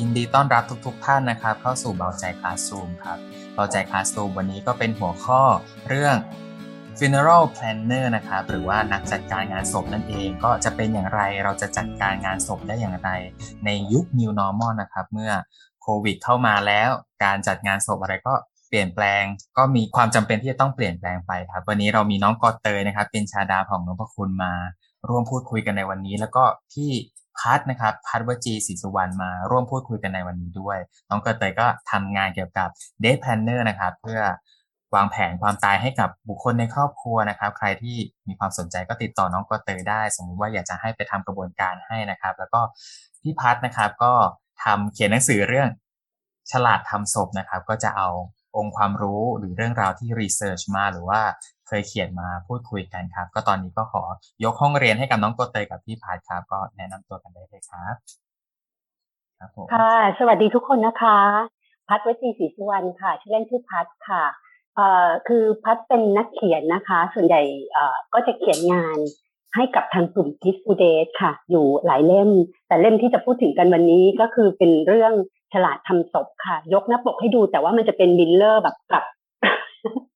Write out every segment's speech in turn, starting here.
ยินดีต้อนรับทุกๆทท่านนะครับ เข้าสู่เบาใจคลาสซูมครับเบาใจคลาสซูมวันนี้ก็เป็นหัวข้อเรื่อง funeral planner นะครับหรือว่านักจัดการงานศพนั่นเอง ก็จะเป็นอย่างไรเราจะจัดการงานศพได้อย่างไร ในยุค new normal นะครับเมื่อโควิดเข้ามาแล้ว การจัดงานศพอะไรก็เปลี่ยนแปลง ก็มีความจำเป็นที่จะต้องเปลี่ยนแปลงไปครับ วันนี้เรามีน้องกอเตยนะครับ เป็นชาดาของนพคุณมาร่วมพูดคุยกันในวันนี้ แล้วก็พี่ พัฒนะครับพัฒวจีศรีสุวรรณมาร่วมพูดคุยกันในวันนี้ด้วย น้องกอเตยก็ทำงานเกี่ยวกับ day planner นะครับ เพื่อวางแผนความตายให้กับบุคคลในครอบครัวนะครับ ใครที่มีความสนใจก็ติดต่อน้องกอเตยได้ สมมุติว่าอยากจะให้ไปทำกระบวนการให้นะครับ แล้วก็พี่พัฒนะครับก็ทำเขียนหนังสือเรื่องฉลาดทำศพนะครับ ก็จะเอาองค์ความรู้หรือเรื่องราวที่รีเสิร์ชมาหรือว่า ยเขียนมาพูดคุยกันครับ ก็ตอนนี้ก็ขอยกห้องเรียนให้กับน้องโกเตยกับพี่พายครับ ก็แนะนำตัวกันได้เลยครับครับผมค่ะ สวัสดีทุกคนนะคะ พัดวจีศรีสุวรรณค่ะชื่อเล่นชื่อพัดค่ะเอ่อคือพัดเป็นนักเขียนนะคะ ส่วนใหญ่เอ่อก็จะเขียนงานให้กับทางกลุ่ม Peaceful Death ค่ะ อยู่หลายเล่ม แต่เล่มที่จะพูดถึงกันวันนี้ก็คือเป็นเรื่องฉลาดทำศพค่ะ ยกหน้าปกให้ดูแต่ว่ามันจะเป็น mirror แบบกลับ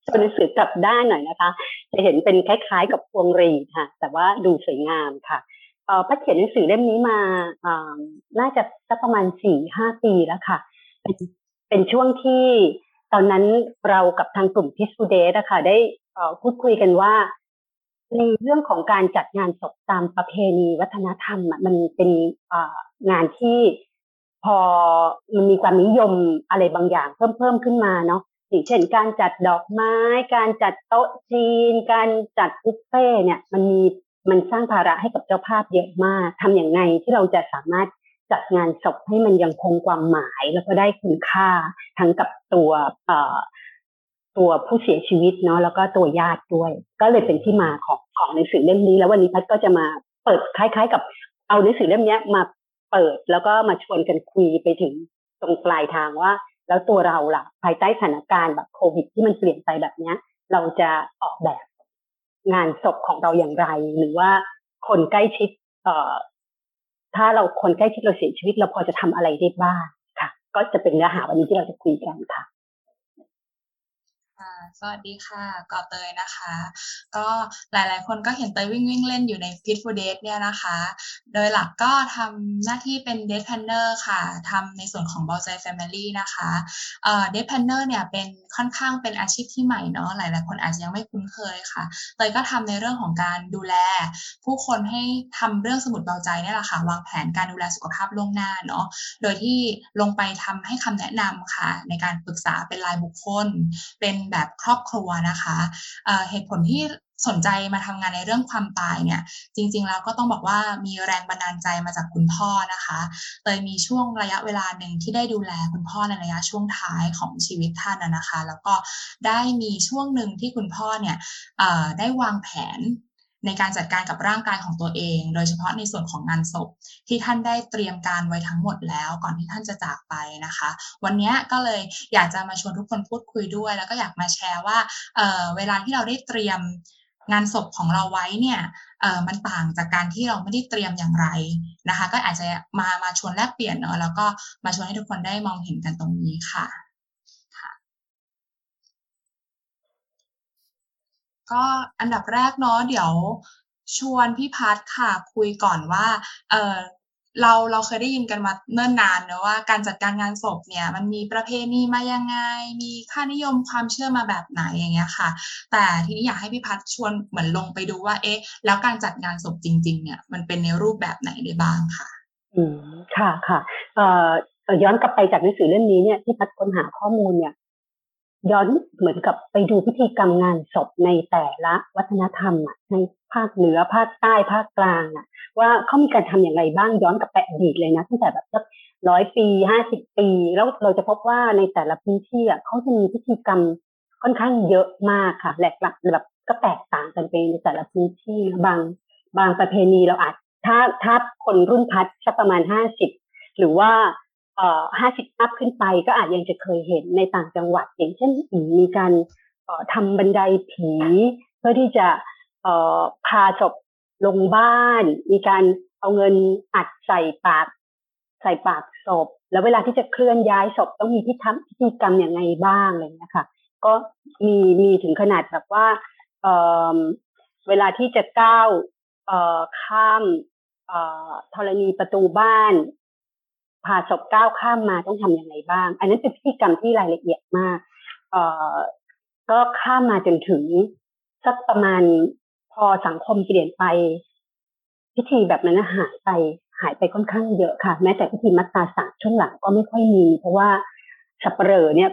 ตัวหนังสือกลับด้านหน่อยนะคะ จะเห็นเป็นคล้ายๆกับพวงรีค่ะ แต่ว่าดูสวยงามค่ะเออพัดเขียนหนังสือเล่มนี้มาอ่าน่าจะสักประมาณสี่ห้าปีแล้วค่ะเป็นเป็นช่วงที่ตอนนั้นเรากับทางกลุ่มพิสูเดสอะค่ะได้พูดคุยกันว่าในเรื่องของการจัดงานศพตามประเพณีวัฒนธรรมมันเป็นงานที่พอมันมีความนิยมอะไรบางอย่างเพิ่มเพิ่มขึ้นมาเนาะ อย่างเช่นการจัดดอกไม้ การจัดโต๊ะจีน การจัดบุฟเฟ่เนี่ยมันมีมันสร้างภาระให้กับเจ้าภาพเยอะมากทำอย่างไงที่เราจะสามารถจัดงานศพให้มันยังคงความหมาย แล้วก็ได้คุณค่าทั้งกับตัวเอ่อตัวผู้เสียชีวิตเนาะแล้วก็ตัวญาติด้วย ก็เลยเป็นที่มาของของหนังสือเล่มนี้ แล้ววันนี้พัดก็จะมาเปิดคล้าย ๆ กับเอาหนังสือเล่มนี้มาเปิดแล้วก็มาชวนกันคุยไปถึงตรงปลายทางว่า แล้วตัวเราล่ะ ภายใต้สถานการณ์แบบโควิด ที่มันเปลี่ยนไปแบบเนี้ย เราจะออกแบบงานศพของเราอย่างไร หรือว่าคนใกล้ชิด เอ่อ ถ้าเราคนใกล้ชิดเราเสียชีวิต เราพอจะทำอะไรได้บ้างค่ะ ก็จะเป็นเนื้อหาวันนี้ที่เราจะคุยกันค่ะ สวัสดีค่ะกอเตยนะคะ ก็หลายๆ คนก็เห็นเตยวิ่งวิ่งเล่นอยู่ใน Fit for Date เนี่ยนะคะ โดยหลักก็ทำหน้าที่เป็น d a t Planner ค่ะทำในส่วนของ b o l ใจ Family นะคะเอ่อ d a t Planner เนี่ยเป็นค่อนข้างเป็นอาชีพที่ใหม่เนาะหลายๆ คนอาจจะยังไม่คุ้นเคยค่ะ เตยก็ทำในเรื่องของการดูแล ผู้คนให้ทำเรื่องสมุดเบาใจนี่แหละค่ะวางแผนการดูแลสุขภาพล่วงหน้าเนาะโดยที่ลงไปทำให้คำแนะนำค่ะ ในการปรึกษาเป็นรายบุคคลเป็นแบบครอบครัวนะคะเเหตุผลที่สนใจมาทำงานในเรื่องความตายเนี่ย จริง ๆ แล้วก็ต้องบอกว่ามีแรงบันดาลใจมาจากคุณพ่อนะคะเตยมีช่วงระยะเวลาหนึ่งที่ได้ดูแลคุณพ่อในระยะช่วงท้ายของชีวิตท่านนะคะ แล้วก็ได้มีช่วงหนึ่งที่คุณพ่อเนี่ยได้วางแผน ในการจัดการกับร่างกายของตัวเอง โดยเฉพาะในส่วนของงานศพที่ท่านได้เตรียมการไว้ทั้งหมดแล้ว ก่อนที่ท่านจะจากไปนะคะ วันนี้ก็เลยอยากจะมาชวนทุกคนพูดคุยด้วย แล้วก็อยากมาแชร์ว่าเเวลาที่เราได้เตรียมงานศพของเราไว้เนี่ยมันต่างจากการที่เราไม่ได้เตรียมอย่างไรนะคะ ก็อาจจะมามาชวนแลกเปลี่ยนเนาะแล้วก็มาชวนให้ทุกคนได้มองเห็นกันตรงนี้ค่ะ ก็อันดับแรกเนาะเดี๋ยวชวนพี่พัทค่ะคุยก่อนว่าเออเราเราเคยได้ยินกันมาเนิ่นนานนะว่าการจัดการงานศพเนี่ยมันมีประเพณีมายังไง มีค่านิยมความเชื่อมาแบบไหนอย่างเงี้ยค่ะ แต่ทีนี้อยากให้พี่พัทชวนเหมือนลงไปดูว่า เอ๊ะ แล้วการจัดงานศพจริง ๆ เนี่ยมันเป็นในรูปแบบไหนได้บ้างค่ะ อืมค่ะค่ะเอ่อย้อนกลับไปจากหนังสือเล่มนี้เนี่ยที่พัดค้นหาข้อมูลเนี่ย ย้อนเหมือนกับไปดูพิธีกรรมงานศพในแต่ละวัฒนธรรมอะในภาคเหนือภาคใต้ภาคกลางอะ ว่าเขามีการทำอย่างไรบ้างย้อนกลับไปอดีตเลยนะตั้งแต่แบบสักร้อยปีห้าสิบปี แล้วเราจะพบว่าในแต่ละพื้นที่อะเขาจะมีพิธีกรรมค่อนข้างเยอะมากค่ะแหลกหลักแบบก็แตกต่างกันไปในแต่ละพื้นที่บางบางประเพณีเราอาจถ้าถ้าคนรุ่นพัดสักประมาณห้าสิบหรือว่า ห้าสิบอัพขึ้นไปก็อาจยังจะเคยเห็นในต่างจังหวัด อย่างเช่นมีการเอ่อทำบันไดผี เพื่อที่จะพาศพลงบ้าน มีการเอาเงินอัดใส่ปาก ใส่ปากศพ แล้วเวลาที่จะเคลื่อนย้ายศพต้องมีที่ทำพิธีกรรมอย่างไงบ้างอะไรอย่างเงี้ยค่ะ ก็มีมีถึงขนาดแบบว่าเเวลาที่จะก้าวข้ามธรณีประตูบ้าน ผ่าศพก้าวข้ามมาต้องทำยังไงบ้าง อันนั้นเป็นพิธีกรรมที่รายละเอียดมาก เอ่อก็ข้ามมาจนถึงสักประมาณพอสังคมเปลี่ยนไป พิธีแบบนั้นหายไปหายไปค่อนข้างเยอะค่ะ แม้แต่พิธีมัตตาสารช่วงหลังก็ไม่ค่อยมี เพราะว่าสับเปลอเนี่ย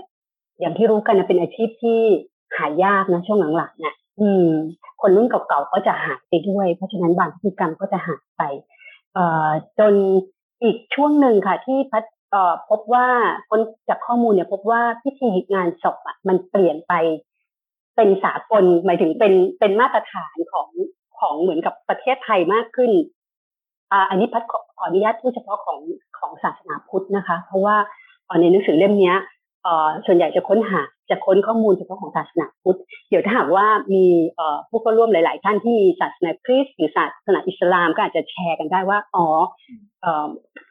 อย่างที่รู้กันนะเป็นอาชีพที่หายากนะช่วงหลังๆเนี่ยอืม คนรุ่นเก่าๆก็จะหายไปด้วย เพราะฉะนั้นบางพิธีกรรมก็จะหายไป เอ่อจน อีกช่วงหนึ่งค่ะที่พัดพบว่าคนจากข้อมูลเนี่ยพบว่าพิธีงานศพอะมันเปลี่ยนไปเป็นสากลหมายถึงเป็นเป็นมาตรฐานของของเหมือนกับประเทศไทยมากขึ้นอ่าอันนี้พัดขออนุญาตพูดเฉพาะของของศาสนาพุทธนะคะ เพราะว่าในหนังสือเล่มนี้ ส่วนใหญ่จะค้นหาจะค้นข้อมูลเฉพาะของศาสนาพุทธ เดี๋ยวถ้าหากว่ามีผู้เข้าร่วมหลาย ๆ ท่านที่มีศาสนาคริสต์หรือศาสนาอิสลามก็อาจจะแชร์กันได้ว่าอ๋อเอ่อ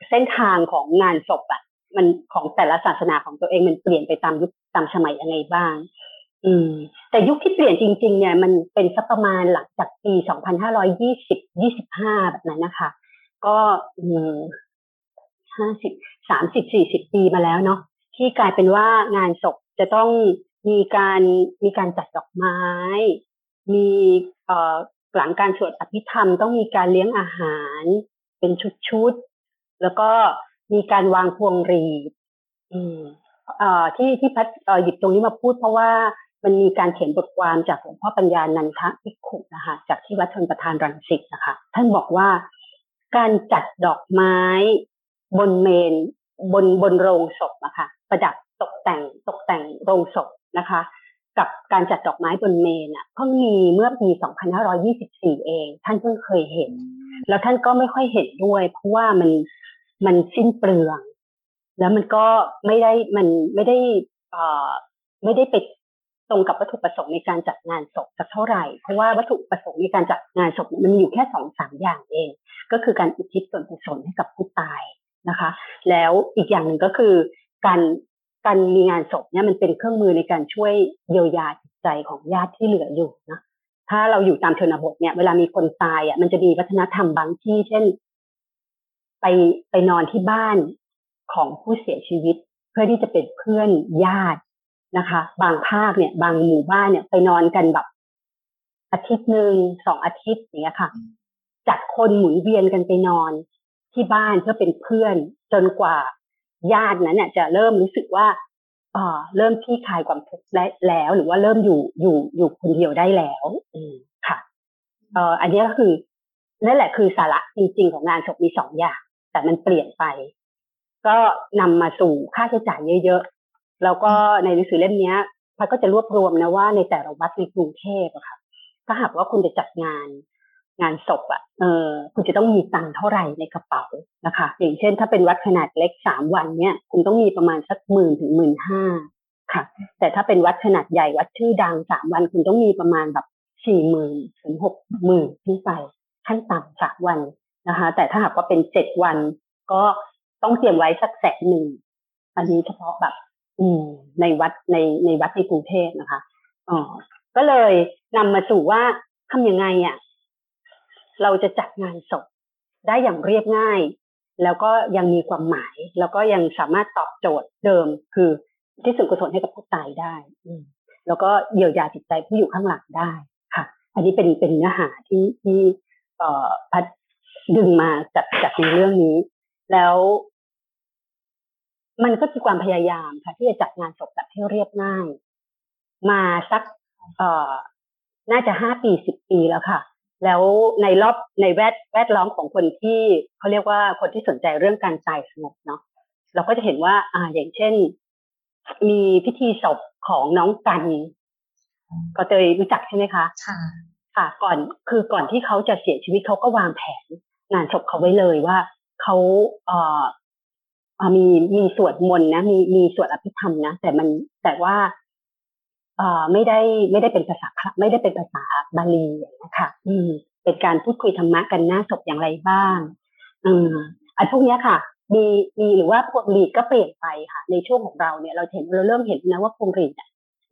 เส้นทางของงานศพอะมันของแต่ละศาสนาของตัวเองมันเปลี่ยนไปตามยุคตามสมัยยังไงบ้าง อืม แต่ยุคที่เปลี่ยนจริง ๆ เนี่ย มันเป็นสักประมาณหลังจากปี 2520 25 แบบนั้นนะคะ ก็อืม50 30 40ปีมาแล้วเนาะ ที่กลายเป็นว่างานศพจะต้องมีการมีการจัดดอกไม้ มีเอ่อหลังการสวดอภิธรรมต้องมีการเลี้ยงอาหาร เป็นชุดๆ แล้วก็มีการวางพวงหรีดอืมเอ่อที่ที่พัดเอ่อหยิบตรงนี้มาพูดเพราะว่ามันมีการเขียนบทความจากหลวงพ่อปัญญานันทะพิขุนะคะจากที่วัดชนประธานรังสิตนะคะท่านบอกว่าการจัดดอกไม้บนเมนบนบนโรงศพอะค่ะ ประดับตกแต่งตกแต่งโรงศพนะคะ กับการจัดดอกไม้บนเมนอะเพิ่งมีเมื่อปี 2524 เอง ท่านเพิ่งเคยเห็น แล้วท่านก็ไม่ค่อยเห็นด้วย เพราะว่ามันมันสิ้นเปลือง แล้วมันก็ไม่ได้มันไม่ได้เอ่อไม่ได้ไปตรงกับวัตถุประสงค์ในการจัดงานศพสักเท่าไหร่ เพราะว่าวัตถุประสงค์ในการจัดงานศพมันมีอยู่แค่สองสามอย่างเอง ก็คือการอุทิศส่วนกุศลให้กับผู้ตายนะคะ แล้วอีกอย่างหนึ่งก็คือ การการมีงานศพเนี่ยมันเป็นเครื่องมือในการช่วยเยียวยาจิตใจของญาติที่เหลืออยู่นะถ้าเราอยู่ตามชนบทเนี่ย เวลามีคนตายอะ มันจะมีวัฒนธรรมบางที่ เช่น ไปไปนอนที่บ้านของผู้เสียชีวิต เพื่อที่จะเป็นเพื่อนญาตินะคะ บางภาคเนี่ย บางหมู่บ้านเนี่ย ไปนอนกันแบบอาทิตย์หนึ่งสองอาทิตย์อย่างเงี้ยค่ะ จัดคนหมุนเวียนกันไปนอนที่บ้านเพื่อเป็นเพื่อนจนกว่า ญาตินั้นเนี่ยจะเริ่มรู้สึกว่าเออเริ่มที่คลายความทุกข์แล้ว หรือว่าเริ่มอยู่อยู่อยู่คนเดียวได้แล้วอืมค่ะเอ่ออันนี้ก็คือนั่นแหละคือสาระจริง ๆ ของงานศพมีสองอย่าง แต่มันเปลี่ยนไป ก็นำมาสู่ค่าใช้จ่ายเยอะๆแล้วก็ในหนังสือเล่มนี้พัดก็จะรวบรวมนะว่าในแต่ละวัดในกรุงเทพอะค่ะถ้าหากว่าคุณจะจัดงาน งานศพอะ่ะเออคุณจะต้องมีตังค์เท่าไหร่ในกระเป๋านะคะ อย่างเช่น ถ้าเป็นวัดขนาดเล็กสามวันเนี่ยคุณต้องมีประมาณสักหมื่นถึงหมื่นห้าค่ะ แต่ถ้าเป็นวัดขนาดใหญ่วัดชื่อดังสามวันคุณต้องมีประมาณแบบสี่หมื่นถึงหกหมื่นขึ้นไปขั้นต่ำสามวันนะคะ แต่ถ้าหากว่าเป็นเจ็ดวัน ก็ต้องเตรียมไว้สักแสนหนึ่งอันนี้เฉพาะแบบ อืม ในวัดในในวัดในกรุงเทพนะคะอ๋อก็เลยนำมาสู่ว่าทำยังไงอะ เราจะจัดงานศพได้อย่างเรียบง่าย แล้วก็ยังมีความหมาย แล้วก็ยังสามารถตอบโจทย์เดิม คือที่สุดกุศลให้กับผู้ตายได้แล้วก็เยียวยาจิตใจผู้อยู่ข้างหลังได้ค่ะ อันนี้เป็นเป็นเนื้อหาที่ที่เอ่อพัดดึงมาจากจากในเรื่องนี้ แล้ว มันก็คือความพยายามค่ะ ที่จะจัดงานศพแบบให้เรียบง่าย มาสัก เอ่อ น่าจะห้าปีสิบปีแล้วค่ะ แล้วในรอบในแวดแวดล้อมของคนที่เขาเรียกว่าคนที่สนใจเรื่องการตายสงบเนาะเราก็จะเห็นว่า อ่าอย่างเช่น มีพิธีศพของน้องกัน ก็เตยรู้จักใช่ไหมคะค่ะค่ะ ก่อนคือก่อนที่เขาจะเสียชีวิตเขาก็วางแผนงานศพเขาไว้เลยว่าเขาเอ่อมีมีสวดมนต์นะมีมีสวดอภิธรรมนะแต่มันแต่ว่าเอ่อ ไม่ได้ไม่ได้เป็นภาษาไม่ได้เป็นภาษาบาลีนะคะอืมเป็นการพูดคุยธรรมะกันหน้าศพอย่างไรบ้างอืมอันพวกนี้ค่ะมีมีหรือว่าพวงหลีดก็เปลี่ยนไปค่ะ ในช่วงของเราเนี่ยเราเห็นเราเริ่มเห็นนะว่าพวงหลีด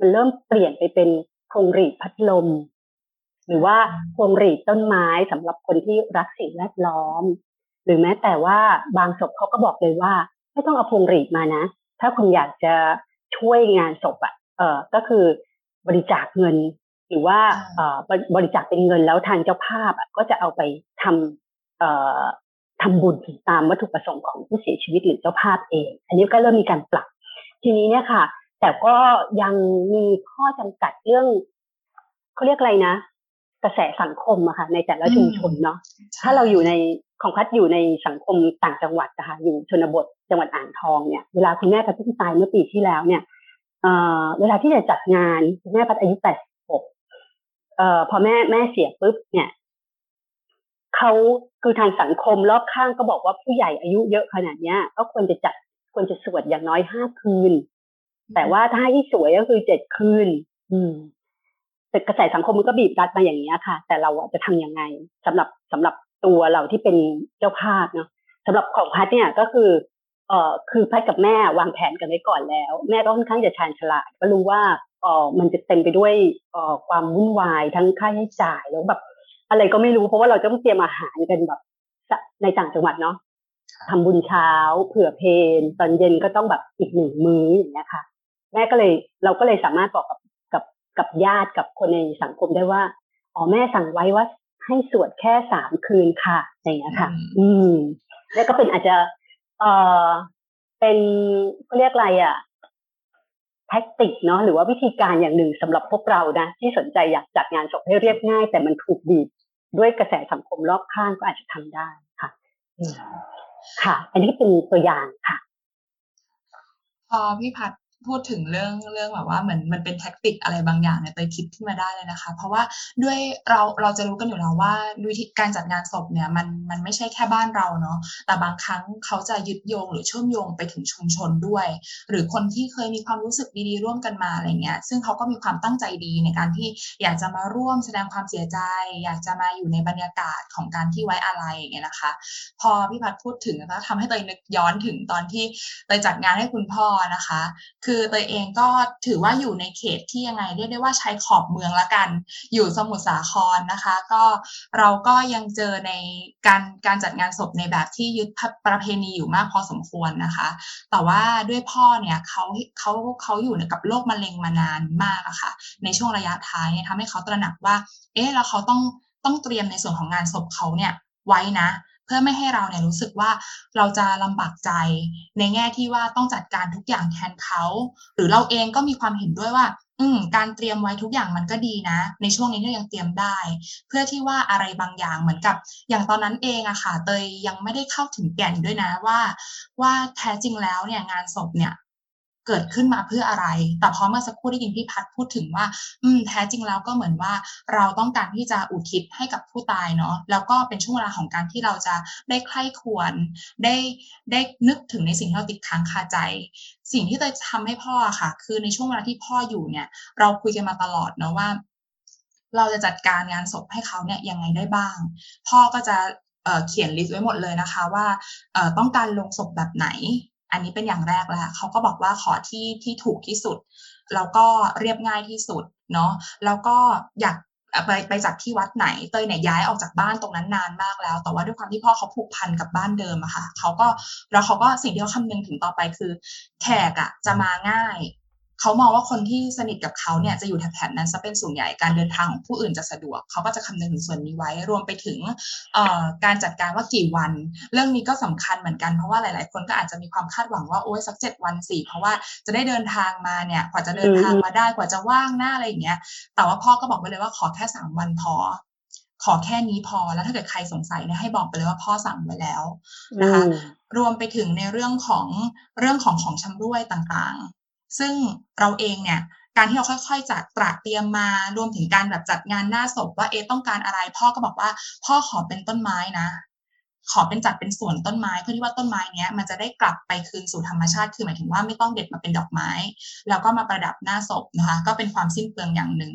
มันเริ่มเปลี่ยนไปเป็นพวงหลีดพัดลม หรือว่าพวงหลีดต้นไม้สำหรับคนที่รักสิ่งแวดล้อม หรือแม้แต่ว่าบางศพเขาก็บอกเลยว่า ไม่ต้องเอาพวงหลีดมานะ ถ้าคุณอยากจะช่วยงานศพอะ ออก็คือบริจาคเงิน หรือว่าเออบริจาคเป็นเงินแล้วทางเจ้าภาพก็จะเอาไปทำเอ่อทำบุญตามวัตถุประสงค์ของผู้เสียชีวิตหรือเจ้าภาพเอง อันนี้ก็เริ่มมีการปรับ ทีนี้เนี่ยค่ะ แต่ก็ยังมีข้อจำกัดเรื่องเขาเรียกอะไรนะ กระแสสังคมอะค่ะ ในแต่ละชุมชนเนาะถ้าเราอยู่ในของพัดอยู่ในสังคมต่างจังหวัดนะคะอยู่ชนบทจังหวัดอ่างทองเนี่ยเวลาคุณแม่พัดเพิ่งตายเมื่อปีที่แล้วเนี่ย เอ่อเวลาที่จะจัดงานคุณแม่พัดอายุแปดสิบหกเอ่อพอแม่แม่เสียปุ๊บเนี่ยเขาคือทางสังคมรอบข้างก็บอกว่าผู้ใหญ่อายุเยอะขนาดเนี้ย ก็ควรจะจัดควรจะสวดอย่างน้อยห้าคืน แต่ว่าถ้าให้สวยก็คือเจ็ดคืน อืมแต่กระแสสังคมมันก็บีบรัดมาอย่างนี้ค่ะ แต่เราจะทํำยังไงสำหรับสำหรับตัวเราที่เป็นเจ้าภาพเนาะสำหรับของพัดเนี่ยก็คือ เอ่อคือพัดกับแม่วางแผนกันไว้ก่อนแล้ว แม่ก็ค่อนข้างจะชาญฉลาดก็รู้ว่าเอ่อมันจะเต็มไปด้วยเอ่อความวุ่นวายทั้งค่าใช้จ่ายแล้วแบบ อะไรก็ไม่รู้เพราะว่าเราต้องเตรียมอาหารกันแบบในต่างจังหวัดเนาะทำบุญเช้า เผื่อเพนตอนเย็นก็ต้องแบบอีกหนึ่งมื้ออย่างเงี้ยค่ะแม่ก็เลยเราก็เลยสามารถบอกกับกับกับญาติกับคนในสังคมได้ว่าอ๋อแม่สั่งไว้ว่าให้สวดแค่สามคืนค่ะอย่างเงี้ยค่ะ อืมแล้วก็เป็นอาจจะ เออเป็นเขาเรียกอะไรอะแท็กติกเนาะหรือว่าวิธีการอย่างหนึ่งสำหรับพวกเรานะที่สนใจอยากจัดงานศพให้เรียบง่าย แต่มันถูกบีบด้วยกระแสสังคมรอบข้างก็อาจจะทำได้ค่ะค่ะ อันนี้เป็นตัวอย่างค่ะ พอพี่พัด พูดถึงเรื่องเรื่องแบบว่าเหมือนมันเป็นแท็กติกอะไรบางอย่างเนี่ยเตยคิดขึ้นมาได้เลยนะคะ เพราะว่าด้วยเราเราจะรู้กันอยู่แล้วว่าวิธีการจัดงานศพเนี่ยมันมันไม่ใช่แค่บ้านเราเนาะแต่บางครั้งเขาจะยึดโยงหรือเชื่อมโยงไปถึงชุมชนด้วย หรือคนที่เคยมีความรู้สึกดีๆร่วมกันมาอะไรเงี้ยซึ่งเขาก็มีความตั้งใจดีในการที่อยากจะมาร่วมแสดงความเสียใจ อยากจะมาอยู่ในบรรยากาศของการที่ไว้อะไรอย่างเงี้ยนะคะ พอพี่พัดพูดถึงก็ทำให้เตยนึกย้อนถึงตอนที่เตยจัดงานให้คุณพ่อนะคะ คืือเตยเองก็ถือว่าอยู่ในเขตที่ยังไงเรียกได้ว่าใช้ขอบเมืองละกัน อยู่สมุทรสาครนะคะ ก็เราก็ยังเจอในการการจัดงานศพในแบบที่ยึดประเพณีอยู่มากพอสมควรนะคะ แต่ว่าด้วยพ่อเนี่ยเขาเขาเขาอยู่กับโรคมะเร็งมานานมากอะคะ่ะ ในช่วงระยะท้ายเนี่ยทำให้เขาตระหนักว่า เอ๊ะแล้วเขาต้องต้องเตรียมในส่วนของงานศพเขาเนี่ยไว้นะ พื่อไม่ให้เราเนี่ยรู้สึกว่าเราจะลำบากใจในแง่ที่ว่าต้องจัดการทุกอย่างแทนเขา หรือเราเองก็มีความเห็นด้วยว่า อืม การเตรียมไว้ทุกอย่างมันก็ดีนะ ในช่วงนี้ที่ยังเตรียมได้ เพื่อที่ว่าอะไรบางอย่างเหมือนกับ อย่างตอนนั้นเองอะค่ะเตยยังไม่ได้เข้าถึงแก่นด้วยนะว่า ว่าแท้จริงแล้วเนี่ยงานศพเนี่ย เกิดขึ้นมาเพื่ออะไร แต่พอเมื่อสักครู่ได้ยินพี่พัดพูดถึงว่า อืม แท้จริงแล้วก็เหมือนว่าเราต้องการที่จะอุทิศให้กับผู้ตายเนาะ แล้วก็เป็นช่วงเวลาของการที่เราจะได้ใคร่ควร ได้ได้นึกถึงในสิ่งที่เราติดค้างคาใจ สิ่งที่เตยทำให้พ่อค่ะ คือในช่วงเวลาที่พ่ออยู่เนี่ย เราคุยกันมาตลอดเนาะว่า เราจะจัดการงานศพให้เขาเนี่ยยังไงได้บ้าง พ่อก็จะเขียนลิสต์ไว้หมดเลยนะคะว่าต้องการลงศพแบบไหน อันนี้เป็นอย่างแรกแล้วเขาก็บอกว่าขอที่ที่ถูกที่สุด แล้วก็เรียบง่ายที่สุดเนาะแล้วก็อยากไปไปจากที่วัดไหนเตยเนี่ยย้ายออกจากบ้านตรงนั้นนานมากแล้ว แต่ว่าด้วยความที่พ่อเขาผูกพันกับบ้านเดิมอะค่ะเขาก็แล้วเขาก็สิ่งที่เขาคำนึงถึงต่อไปคือ แขกอะจะมาง่าย เขามองว่าคนที่สนิทกับเขาเนี่ยจะอยู่แถบๆนั้นซะเป็นส่วนใหญ่การเดินทางของผู้อื่นจะสะดวก เขาก็จะคำนึงถึงส่วนนี้ไว้ รวมไปถึงการจัดการว่ากี่วัน เรื่องนี้ก็สำคัญเหมือนกันเพราะว่าหลาย ๆ คนก็อาจจะมีความคาดหวังว่าโอ้ยสักเจ็ดวันสี่เพราะว่าจะได้เดินทางมาเนี่ยกว่าจะเดินทางมาได้กว่าจะว่างหน้าอะไรอย่างเงี้ย แต่ว่าพ่อก็บอกไปเลยว่าขอแค่สามวันพอขอแค่นี้พอแล้วถ้าเกิดใครสงสัยเนี่ยให้บอกไปเลยว่าพ่อสั่งไว้แล้วนะคะรวมไปถึงในเรื่องของเรื่องของของชำร่วยต่าง ซึ่งเราเองเนี่ยการที่เราค่อยๆจัดตระเตรียมมารวมถึงการแบบจัดงานหน้าศพว่าเอต้องการอะไร พ่อก็บอกว่า พ่อขอเป็นต้นไม้นะ ขอเป็นจัดเป็นส่วนต้นไม้เพื่อที่ว่าต้นไม้เนี้ยมันจะได้กลับไปคืนสู่ธรรมชาติคือหมายถึงว่าไม่ต้องเด็ดมาเป็นดอกไม้ แล้วก็มาประดับหน้าศพนะคะ ก็เป็นความสิ้นเปลืองอย่างหนึ่ง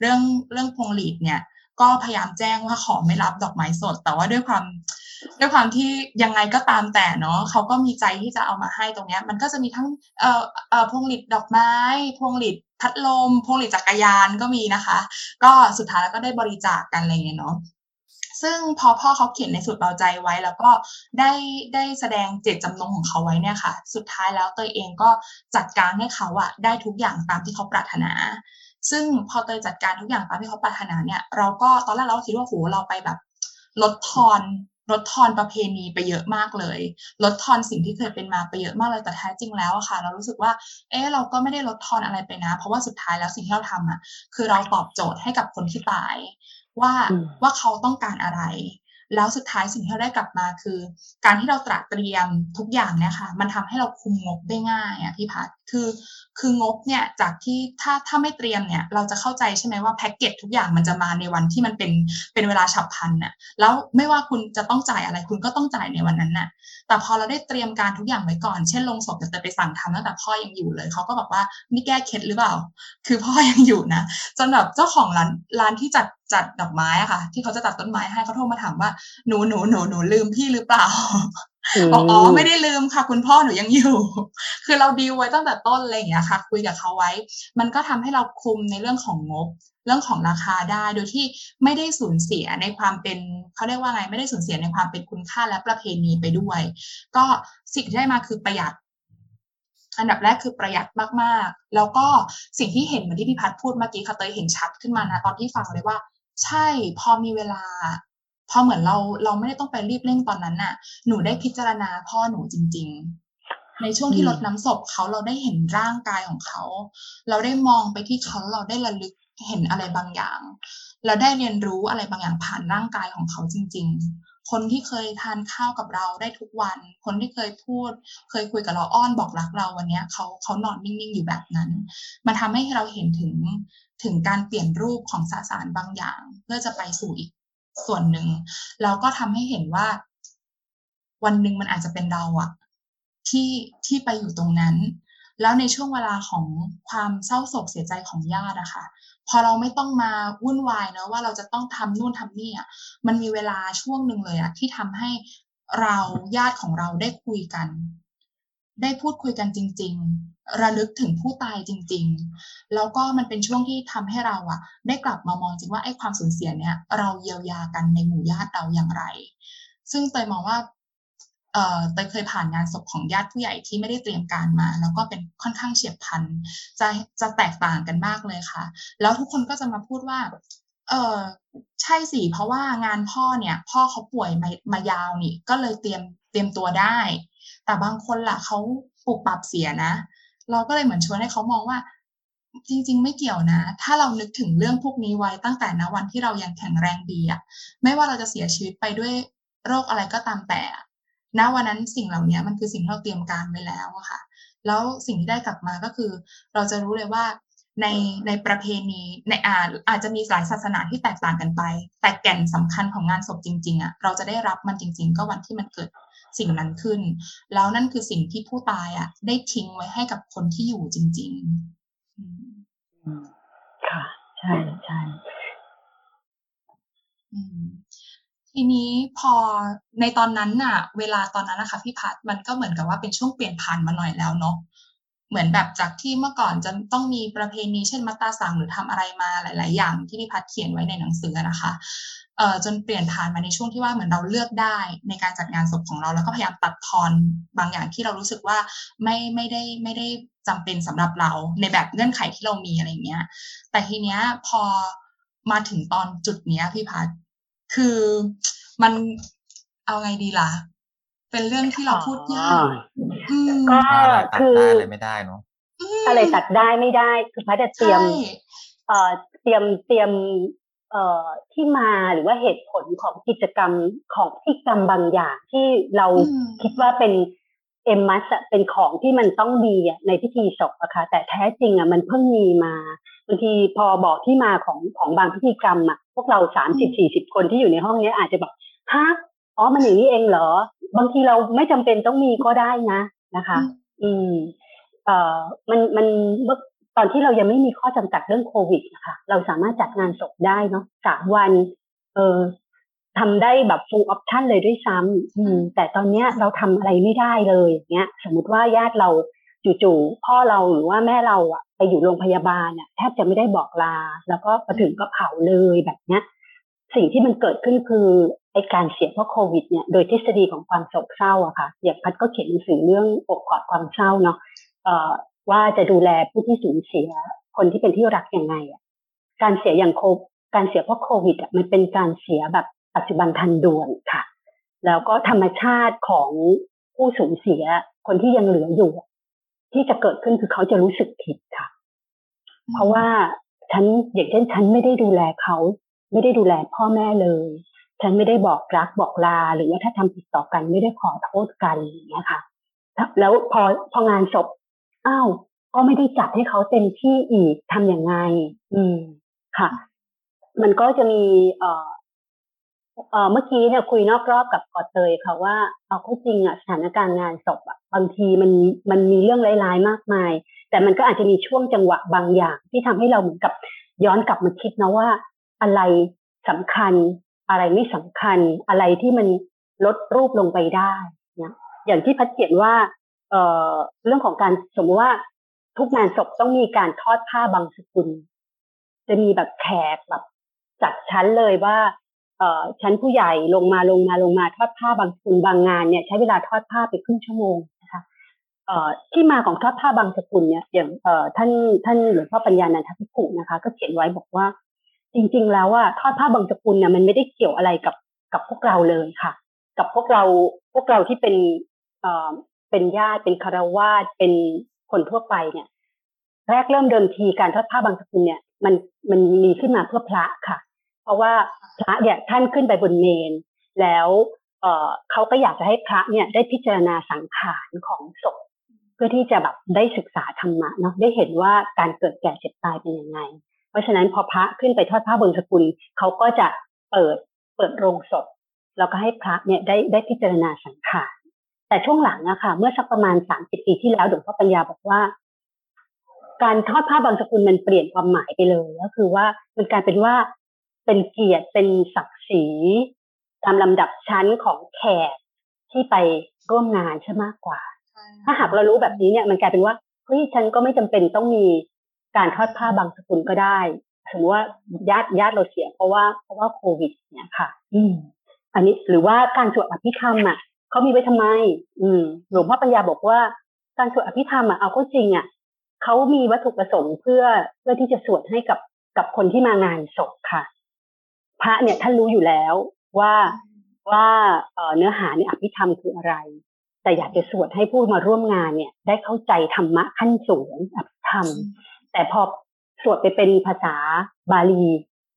เรื่องเรื่องพวงหลีดเนี่ยก็พยายามแจ้งว่าขอไม่รับดอกไม้สด แต่ว่าด้วยความ ด้วยความที่ยังไงก็ตามแต่เนาะเขาก็มีใจที่จะเอามาให้ตรงเนี้ย มันก็จะมีทั้งเอ่อเอ่อพวงหลีดดอกไม้ พวงหลีดพัดลม พวงหลีดจักรยานก็มีนะคะ ก็สุดท้ายแล้วก็ได้บริจาคกันอะไรเงี้ยเนาะซึ่งพอพ่อเขาเขียนในสุดเบาใจไว้ แล้วก็ได้ได้แสดงเจตจำนงของเขาไว้เนี่ยค่ะ สุดท้ายแล้วเตยเองก็จัดการให้เขาอะได้ทุกอย่างตามที่เขาปรารถนา ซึ่งพอเตยจัดการทุกอย่างตามที่เขาปรารถนาเนี่ย เราก็ตอนแรกเราคิดว่าโหเราไปแบบลดทอน ลดทอนประเพณีไปเยอะมากเลย ลดทอนสิ่งที่เคยเป็นมาไปเยอะมากเลยแต่แท้จริงแล้วอะค่ะ เรารู้สึกว่า เออเราก็ไม่ได้ลดทอนอะไรไปนะ เพราะว่าสุดท้ายแล้วสิ่งที่เราทำอะคือเราตอบโจทย์ให้กับคนที่ตาย ว่าว่าเขาต้องการอะไร แล้วสุดท้ายสิ่งที่เราได้กลับมาคือ การที่เราตระเตรียมทุกอย่างเนี่ยค่ะ มันทำให้เราคุมงบได้ง่ายอะพี่พัดคือ คืองบเนี่ยจากที่ถ้าถ้าไม่เตรียมเนี่ยเราจะเข้าใจใช่ไหมว่าแพ็กเกจทุกอย่างมันจะมาในวันที่มันเป็นเป็นเวลาฉับพลันน่ะแล้วไม่ว่าคุณจะต้องจ่ายอะไรคุณก็ต้องจ่ายในวันนั้นน่ะแต่พอเราได้เตรียมการทุกอย่างไว้ก่อน เช่นลงศพจะไปสั่งทำตั้งแต่พ่อยังอยู่เลยเขาก็บอกว่านี่แก้เคล็ดหรือเปล่า คือพ่อยังอยู่นะจนแบบเจ้าของร้านร้านที่จัดจัดดอกไม้อะค่ะ ที่เขาจะตัดต้นไม้ให้เขาโทรมาถามว่าหนูหนูหนูหนูลืมพี่หรือเปล่า บอกอ๋อไม่ได้ลืมค่ะ คุณพ่อหนูยังอยู่ คือเราดีลไว้ตั้งแต่ต้นอะไรอย่างเงี้ยค่ะ คุยกับเขาไว้ มันก็ทำให้เราคุมในเรื่องของงบ เรื่องของราคาได้โดยที่ไม่ได้สูญเสียในความเป็นเขาเรียกว่าไงไม่ได้สูญเสียในความเป็นคุณค่าและประเพณีไปด้วย ก็สิ่งที่ได้มาคือประหยัดอันดับแรกคือประหยัดมากๆ แล้วก็สิ่งที่เห็นเหมือนที่พี่พัดพูดเมื่อกี้ค่ะเตยเห็นชัดขึ้นมานะตอนที่ฟังเลยว่า ใช่พอมีเวลา พอเหมือนเราเราไม่ได้ต้องไปรีบเร่งตอนนั้นน่ะ หนูได้พิจารณาพ่อหนูจริง ๆ ในช่วงที่รดน้ำศพเขาเราได้เห็นร่างกายของเขา เราได้มองไปที่เขาเราได้ระลึกเห็นอะไรบางอย่าง เราได้เรียนรู้อะไรบางอย่างผ่านร่างกายของเขาจริง ๆ คนที่เคยทานข้าวกับเราได้ทุกวัน คนที่เคยพูด เคยคุยกับเราอ้อนบอกรักเราวันนี้เขาเขานอนนิ่งๆอยู่แบบนั้นมันทำให้เราเห็นถึงถึงการเปลี่ยนรูปของสสารบางอย่าง เพื่อจะไปสู่อีก ส่วนหนึ่งแล้วก็ทำให้เห็นว่า วันหนึ่งมันอาจจะเป็นเราอะที่ที่ไปอยู่ตรงนั้น แล้วในช่วงเวลาของความเศร้าโศกเสียใจของญาติอะค่ะ พอเราไม่ต้องมาวุ่นวายเนะว่าเราจะต้องทำนู่นทำนี่อะมันมีเวลาช่วงหนึ่งเลยอะที่ทำให้เราญาติของเราได้คุยกัน ได้พูดคุยกันจริง ๆ ระลึกถึงผู้ตายจริง ๆ แล้วก็มันเป็นช่วงที่ทำให้เราอะได้กลับมามองจริงว่าไอ้ความสูญเสียเนี้ยเราเยียวยากันในหมู่ญาติเราอย่างไร ซึ่งเตยมองว่าเอ่อเตยเคยผ่านงานศพของญาติผู้ใหญ่ที่ไม่ได้เตรียมการมา แล้วก็เป็นค่อนข้างเฉียบพลันจะจะแตกต่างกันมากเลยค่ะ แล้วทุกคนก็จะมาพูดว่า เออใช่สิเพราะว่างานพ่อเนี่ย พ่อเขาป่วยมามายาวนี่ ก็เลยเตรียมเตรียมตัวได้ แต่บางคนล่ะเขาปรับปรับเสียนะ เราก็เลยเหมือนชวนให้เขามองว่า จริง ๆ ไม่เกี่ยวนะ ถ้าเรานึกถึงเรื่องพวกนี้ไว้ตั้งแต่ณวันที่เรายังแข็งแรงดีอะไม่ว่าเราจะเสียชีวิตไปด้วยโรคอะไรก็ตามแต่ณวันนั้นสิ่งเหล่านี้มันคือสิ่งที่เราเตรียมการไว้แล้วอะค่ะ แล้วสิ่งที่ได้กลับมาก็คือ เราจะรู้เลยว่าในในประเพณีในอาอาจจะมีหลายศาสนาที่แตกต่างกันไป แต่แก่นสำคัญของงานศพจริงๆอะเราจะได้รับมันจริง ๆ ก็วันที่มันเกิด สิ่งนั้นขึ้น แล้วนั่นคือสิ่งที่ผู้ตายอะได้ทิ้งไว้ให้กับคนที่อยู่จริง ๆ ค่ะ ใช่ใช่ทีนี้พอในตอนนั้นน่ะ เวลาตอนนั้นนะคะพี่พัดมันก็เหมือนกับว่าเป็นช่วงเปลี่ยนผ่านมาหน่อยแล้วเนาะเหมือนแบบจากที่เมื่อก่อนจะต้องมีประเพณีเช่นมัตตาสังหรือทำอะไรมาหลาย ๆ อย่างที่พี่พัดเขียนไว้ในหนังสือนะคะเอ่อ จนเปลี่ยนผ่านมาในช่วงที่ว่าเหมือนเราเลือกได้ในการจัดงานศพของเรา แล้วก็พยายามตัดทอนบางอย่างที่เรารู้สึกว่าไม่ไม่ได้ไม่ได้จำเป็นสำหรับเราในแบบเงื่อนไขที่เรามีอะไรเงี้ย แต่ทีเนี้ยพอมาถึงตอนจุดเนี้ยพี่พัดคือมันเอาไงดีล่ะ เป็นเรื่องที่เราพูดยากก็คืออะไรไม่ได้เนาะอะไรตัดได้ไม่ได้ คือพัดจะเตรียมเอ่อเตรียมเตรียม เอ่อที่มาหรือว่าเหตุผลของกิจกรรมของพิธีกรรมบางอย่างที่เราคิดว่าเป็นเอ็มมัสเป็นของที่มันต้องดีในพิธีศพอะค่ะแต่แท้จริงอะมันเพิ่งมีมาบางทีพอบอกที่มาของของบางพิธีกรรมอะพวกเราสามสิบสี่สิบคนที่อยู่ในห้องนี้อาจจะบอกฮะอ๋อมันอย่างนี้เองเหรอ บางทีเราไม่จำเป็นต้องมีก็ได้นะนะคะ อืมเอ่อมันมันเมื่อ ตอนที่เรายังไม่มีข้อจำกัดเรื่องโควิดนะคะเราสามารถจัดงานศพได้เนาะสามวัน เออทำได้แบบ full option เลยด้วยซ้ำแต่ตอนเนี้ยเราทำอะไรไม่ได้เลยอย่างเงี้ย สมมติว่าญาติเราจู่ๆพ่อเราหรือว่าแม่เราอะไปอยู่โรงพยาบาลอะแทบจะไม่ได้บอกลา แล้วก็มาถึงก็เผาเลยแบบเนี้ย สิ่งที่มันเกิดขึ้นคือไอการเสียเพราะโควิดเนี่ยโดยทฤษฎีของความโศกเศร้าอะค่ะอย่างพัดก็เขียนหนังสือเรื่องอกกอดความเศร้าเนาะเออ ว่าจะดูแลผู้ที่สูญเสีย คนที่เป็นที่รักยังไงอะการเสียอย่างโคการเสียเพราะโควิดอะมันเป็นการเสียแบบปัจจุบันทันด่วนค่ะ แล้วก็ธรรมชาติของผู้สูญเสีย คนที่ยังเหลืออยู่ ที่จะเกิดขึ้นคือเขาจะรู้สึกผิดค่ะ เพราะว่าฉันอย่างเช่นฉันไม่ได้ดูแลเขา ไม่ได้ดูแลพ่อแม่เลย ฉันไม่ได้บอกรักบอกลา หรือว่าถ้าทำผิดต่อกันไม่ได้ขอโทษกันอย่างเงี้ยค่ะแล้วพอพองานศพ อ้าวก็ไม่ได้จัดให้เขาเต็มที่อีกทำอย่างไง อืมค่ะ มันก็จะมีเอ่อเอ่อเมื่อกี้เนี่ยคุยนอกรอบกับกอเตยค่ะว่าเอาเข้าจริงอะสถานการณ์งานศพอะบางทีมันมันมีเรื่องร้ายๆมากมาย แต่มันก็อาจจะมีช่วงจังหวะบางอย่าง ที่ทำให้เราเหมือนกับย้อนกลับมาคิดนะว่า อะไรสำคัญ อะไรไม่สำคัญ อะไรที่มันลดรูปลงไปได้เนี่ยอย่างที่พัดเขียนว่า เอ่อเรื่องของการสมมติว่าทุกงานศพต้องมีการทอดผ้าบางสกุล จะมีแบบแขกแบบจัดชั้นเลยว่า เอ่อชั้นผู้ใหญ่ลงมาลงมาลงมาทอดผ้าบางสกุลบางงานเนี่ยใช้เวลาทอดผ้าไปครึ่งชั่วโมงนะคะเอ่อที่มาของทอดผ้าบางสกุลเนี่ยอย่างเอ่อท่านท่านหลวงพ่อปัญญานันทพิขุนะคะ ก็เขียนไว้บอกว่า จริง ๆ แล้วว่าทอดผ้าบางสกุลเนี่ยมันไม่ได้เกี่ยวอะไรกับกับพวกเราเลยค่ะ กับพวกเราพวกเราที่เป็นเอ่อ เป็นญาติเป็นคารวาสเป็นคนทั่วไปเนี่ย แรกเริ่มเดิมทีการทอดผ้าบางสกุลเนี่ย มันมันมีขึ้นมาเพื่อพระค่ะ เพราะว่าพระเนี่ยท่านขึ้นไปบนเมน แล้วเออเขาก็อยากจะให้พระเนี่ยได้พิจารณาสังขารของศพเพื่อที่จะแบบได้ศึกษาธรรมะเนาะได้เห็นว่าการเกิดแก่เจ็บตายเป็นยังไง เพราะฉะนั้นพอพระขึ้นไปทอดผ้าบางสกุลเขาก็จะเปิดเปิดโรงศพแล้วก็ให้พระเนี่ยได้ได้พิจารณาสังขาร แต่ช่วงหลังอะค่ะ เมื่อสักประมาณสามสิบปีที่แล้วหลวงพ่อปัญญาบอกว่า การทอดผ้าบางสกุลมันเปลี่ยนความหมายไปเลยก็คือว่ามันกลายเป็นว่าเป็นเกียรติเป็นศักดิ์ศรีตามลำดับชั้นของแขกที่ไปร่วมงานใช่มากกว่า ถ้าหากเรารู้แบบนี้เนี่ย มันกลายเป็นว่าเฮ้ยฉันก็ไม่จำเป็นต้องมีการทอดผ้าบางสกุลก็ได้สมมติว่าญาติญาติเราเสียเพราะว่าเพราะว่าโควิด เนี่ยค่ะ อืม อันนี้หรือว่าการสวดอภิธรรมอะ เขามีไว้ทำไม อืม หลวงพ่อปัญญาบอกว่า การสวดอภิธรรมอะเอาก็จริงอะเขามีวัตถุประสงค์เพื่อเพื่อที่จะสวดให้กับกับคนที่มางานศพค่ะ พระเนี่ยท่านรู้อยู่แล้วว่าว่าเนื้อหาในอภิธรรมคืออะไร แต่อยากจะสวดให้ผู้มาร่วมงานเนี่ย ได้เข้าใจธรรมะขั้นสูงอภิธรรม แต่พอสวดไปเป็นภาษาบาลี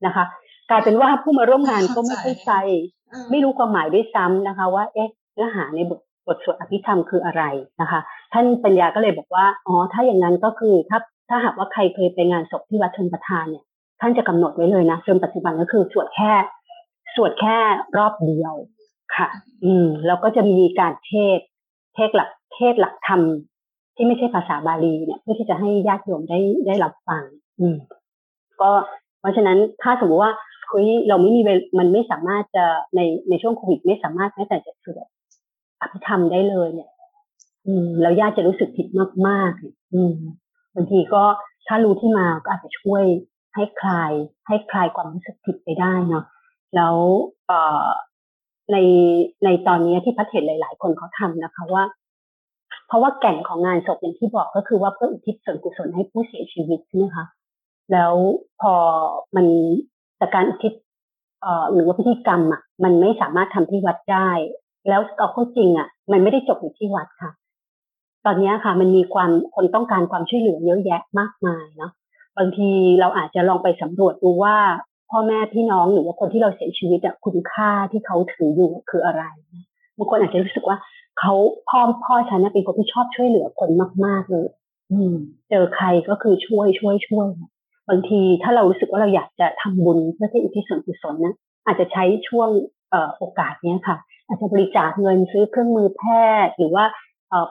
นะคะ กลายเป็นว่าผู้มาร่วมงานก็ไม่เข้าใจ ไม่รู้ความหมายด้วยซ้ำนะคะ ว่า เอ๊ะเนื้อหาในบทบทสวดอภิธรรมคืออะไรนะคะ ท่านปัญญาก็เลยบอกว่าอ๋อถ้าอย่างนั้นก็คือถ้าถ้าหากว่าใครเคยไปงานศพที่วัดชนประทานเนี่ย ท่านจะกำหนดไว้เลยนะจนปัจจุบันก็คือสวดแค่สวดแค่รอบเดียวค่ะ อืมแล้วก็จะมีการเทศเทศหลักเทศหลักธรรมที่ไม่ใช่ภาษาบาลีเนี่ย เพื่อที่จะให้ญาติโยมได้ได้รับฟัง อืม ก็เพราะฉะนั้นถ้าสมมติว่าเฮ้ยเราไม่มีมันไม่สามารถจะในในช่วงโควิดไม่สามารถแม้แต่จะสวด อภิธรรมได้เลยเนี่ย อืมแล้วญาติจะรู้สึกผิดมากๆอืมบางทีก็ถ้ารู้ที่มาก็อาจจะช่วยให้คลาย ให้คลายความรู้สึกผิดไปได้เนาะแล้วเอ่อในในตอนนี้ที่พัฒเห็นหลาย ๆ คนเขาทำนะคะ ว่า เพราะว่าแก่นของงานศพอย่างที่บอกก็คือว่าเพื่ออุทิศส่วนกุศลให้ผู้เสียชีวิตใช่ไหมคะแล้วพอมันแต่การอุทิศเอ่อหรือว่าพิธีกรรมอะมันไม่สามารถทำที่วัดได้ แล้วเอาข้าจริงอะ มันไม่ได้จบอยู่ที่วัดค่ะ ตอนนี้ค่ะ มันมีความคนต้องการความช่วยเหลือเยอะแยะมากมายเนาะบางทีเราอาจจะลองไปสำรวจดูว่า พ่อแม่พี่น้องหรือว่าคนที่เราเสียชีวิตอะคุณค่าที่เขาถืออยู่คืออะไรบางคนอาจจะรู้สึกว่าเขาพ่อพ่อฉันเป็นคนที่ชอบช่วยเหลือคนมากๆเลยอืม เจอใครก็คือช่วยช่วยช่วยบางทีถ้าเรารู้สึกว่าเราอยากจะทำบุญเพื่อที่อุทิศส่วนกุศลนะอาจจะใช้ช่วงเอ่อโอกาสเนี้ยค่ะ อาจจะบริจาคเงินซื้อเครื่องมือแพทย์ หรือว่า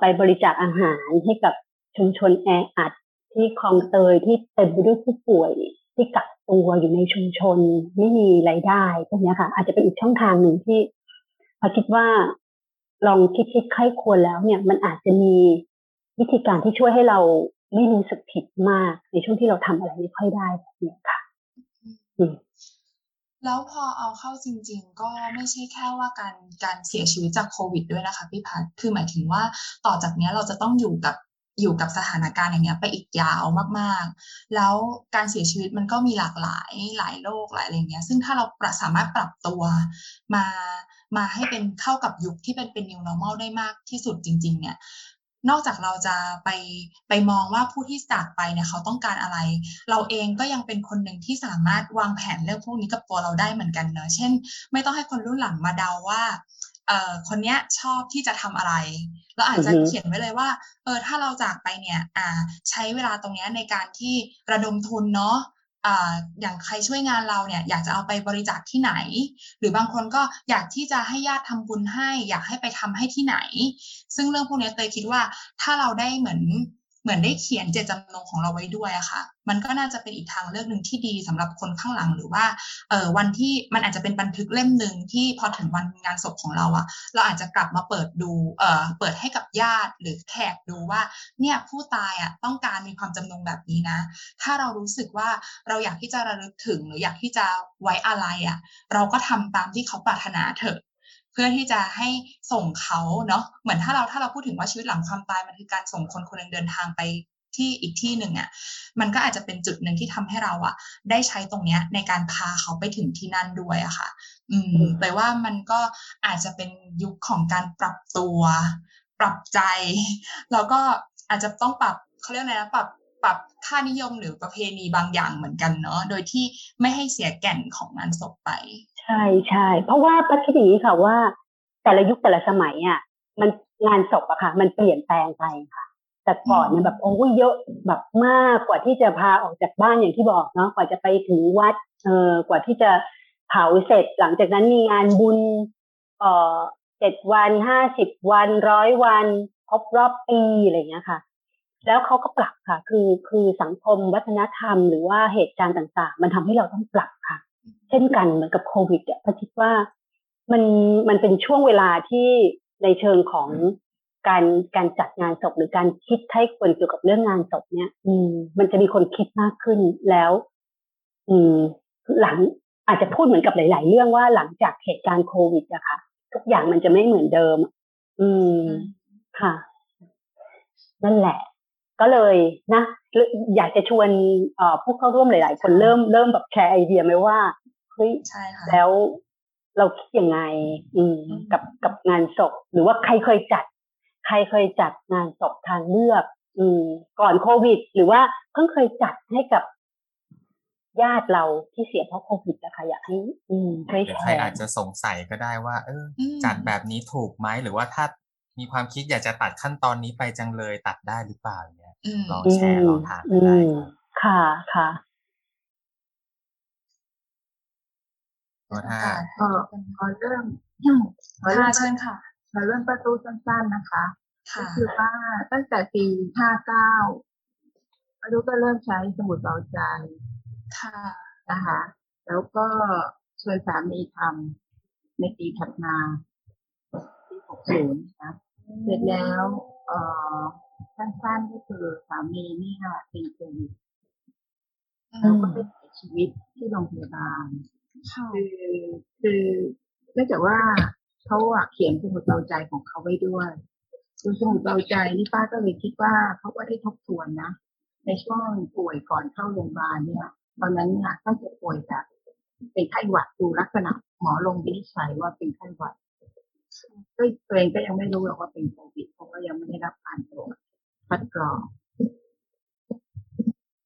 ไปบริจาคอาหารให้กับชุมชนแออัดที่คลองเตยที่เต็มไปด้วยผู้ป่วยที่กักตัวอยู่ในชุมชนไม่มีรายได้พวกนี้ค่ะ อาจจะเป็นอีกช่องทางหนึ่งที่พอคิดว่าลองคิดคิดไข้ควรแล้วเนี่ย มันอาจจะมีวิธีการที่ช่วยให้เราไม่รู้สึกผิดมากในช่วงที่เราทำอะไรไม่ค่อยได้แบบนี้ค่ะ แล้วพอเอาเข้าจริง ๆ ก็ไม่ใช่แค่ว่าการการเสียชีวิตจากโควิดด้วยนะคะพี่พัดคือหมายถึงว่าต่อจากนี้เราจะต้องอยู่กับอยู่กับสถานการณ์อย่างเงี้ยไปอีกยาวมากๆ แล้วการเสียชีวิตมันก็มีหลากหลายหลายโรคหลายอะไรเงี้ย ซึ่งถ้าเราสามารถปรับตัวมามาให้เป็นเข้ากับยุคที่เป็นเป็น new normal ได้มากที่สุดจริง ๆ เนี่ย นอกจากเราจะไปไปมองว่าผู้ที่จากไปเนี่ยเขาต้องการอะไร เราเองก็ยังเป็นคนหนึ่งที่สามารถวางแผนเรื่องพวกนี้กับตัวเราได้เหมือนกันเนอะเช่น ไม่ต้องให้คนรุ่นหลังมาเดาว่าเอ่อคนเนี้ยชอบที่จะทำอะไรเราอาจจะเขียนไว้เลยว่าเออถ้าเราจากไปเนี่ยอ่าใช้เวลาตรงเนี้ยในการที่ระดมทุนเนาะ อย่างใครช่วยงานเราเนี่ยอยากจะเอาไปบริจาคที่ไหน หรือบางคนก็อยากที่จะให้ญาติทำบุญให้ อยากให้ไปทำให้ที่ไหน ซึ่งเรื่องพวกนี้เตยคิดว่าถ้าเราได้เหมือน เหมือนได้เขียนเจตจำนงของเราไว้ด้วยอะค่ะ มันก็น่าจะเป็นอีกทางเลือกหนึ่งที่ดีสำหรับคนข้างหลังหรือว่าเออวันที่มันอาจจะเป็นบันทึกเล่มหนึ่งที่พอถึงวันงานศพของเราอะเราอาจจะกลับมาเปิดดูเออเปิดให้กับญาติหรือแขกดูว่าเนี่ยผู้ตายอะต้องการมีความจำนงแบบนี้นะ ถ้าเรารู้สึกว่าเราอยากที่จะระลึกถึงหรืออยากที่จะไว้อะไรอะเราก็ทำตามที่เขาปรารถนาเถอะ พื่อที่จะให้ส่งเขาเนาะเหมือนถ้าเราถ้าเราพูดถึงว่าชีวิตหลังความตายมันคือการส่งคนคนหนึ่งเดินทางไปที่อีกที่หนึ่งอะ่ะมันก็อาจจะเป็นจุดหนึ่งที่ทำให้เราอะ่ะ ได้ใช้ตรงเนี้ยในการพาเขาไปถึงที่นั่นด้วยอะค่ะ อืมแต่ว่ามันก็อาจจะเป็นยุคของการปรับตัว ปรับใจ แล้วก็อาจจะต้องปรับเขาเรียกอะไรนะปรับปรับค่านิยมหรือประเพณีบางอย่างเหมือนกันเนาะโดยที่ไม่ให้เสียแก่นของงานศพไป ใช่ใช่เพราะว่าพัดคิดอย่างนี้ค่ะว่า แต่ละยุคแต่ละสมัยอะมันงานศพอะค่ะ มันเปลี่ยนแปลงไปค่ะ แต่ก่อนเนี่ยแบบโอ้เยอะแบบมากกว่าที่จะพาออกจากบ้านอย่างที่บอกเนาะกว่าจะไปถึงวัดเออกว่าที่จะเผาเสร็จ หลังจากนั้นมีงานบุญเอ่อเจ็ดวันห้าสิบวันร้อยวันครบรอบปีอะไรเงี้ยค่ะ แล้วเขาก็ปรับค่ะ คือคือสังคมวัฒนธรรม หรือว่าเหตุการณ์ต่าง ๆ มันทำให้เราต้องปรับค่ะ เช่นกันเหมือนกับโควิดอะพคิดว่ามันมันเป็นช่วงเวลาที่ในเชิงของการการจัดงานศพหรือการคิดให้คนเกี่ยวกับเรื่องงานศพเนี่ย อืม มันจะมีคนคิดมากขึ้นแล้ว อืม หลังอาจจะพูดเหมือนกับหลาย ๆ เรื่องว่าหลังจากเหตุการณ์โควิดอะค่ะ ทุกอย่างมันจะไม่เหมือนเดิม อืม ค่ะ นั่นแหละ ก็เลยนะอยากจะชวนผู้เข้าร่วมหลาย ๆ คนเริ่มเริ่มแบบแชร์ไอเดียไหมว่าเฮ้ยใช่ค่ะแล้วเราคิดยังไง อืมกับกับงานศพหรือว่าใครเคยจัด ใครเคยจัดงานศพทางเลือก อืม ก่อนโควิด หรือว่าเพิ่งเคยจัดให้กับญาติเราที่เสียเพราะโควิดนะคะอยากให้อืมช่วยแชร์ใครอาจจะสงสัยก็ได้ว่า เออ จัดแบบนี้ถูกไหมหรือว่าถ้า มีความคิดอยากจะตัดขั้นตอนนี้ไปจังเลยตัดได้หรือเปล่าเนี่ยลองแชร์ลองถามได้ค่ะค่ะก็ถ้าก็ขอเริ่มขอเริ่มเชิญค่ะขอเริ่มประตูสั้นๆนะคะก็คือว่าตั้งแต่ปีห้าเก้าประตูก็เริ่มใช้สมุดเบาใจค่ะนะคะ แล้วก็ชวนสามีทำในปีถัดมาปีหกศูนย์นะ เสร็จแล้วเอ่อสั้นๆก็คือสามีนี่ค่ะเป็นโควิดแล้วก็ไปเสียชีวิตที่โรงพยาบาลคือคือเนื่องจากว่าเขาอะเขียนสมุดเบาใจของเขาไว้ด้วยดูสมุดเบาใจนี่ป้าก็เลยคิดว่าเขาก็ได้ทบทวนนะ ในช่วงป่วยก่อนเข้าโรงพยาบาลเนี่ย ตอนนั้นเนี่ยก็จะป่วยจากเป็นไข้หวัดดูลักษณะหมอลงวินิจฉัยว่าเป็นไข้หวัด ก็ตัวเองก็ยังไม่รู้หรอกว่าเป็นโควิดเพราะว่ายังไม่ได้รับการตรวจคัดกรอง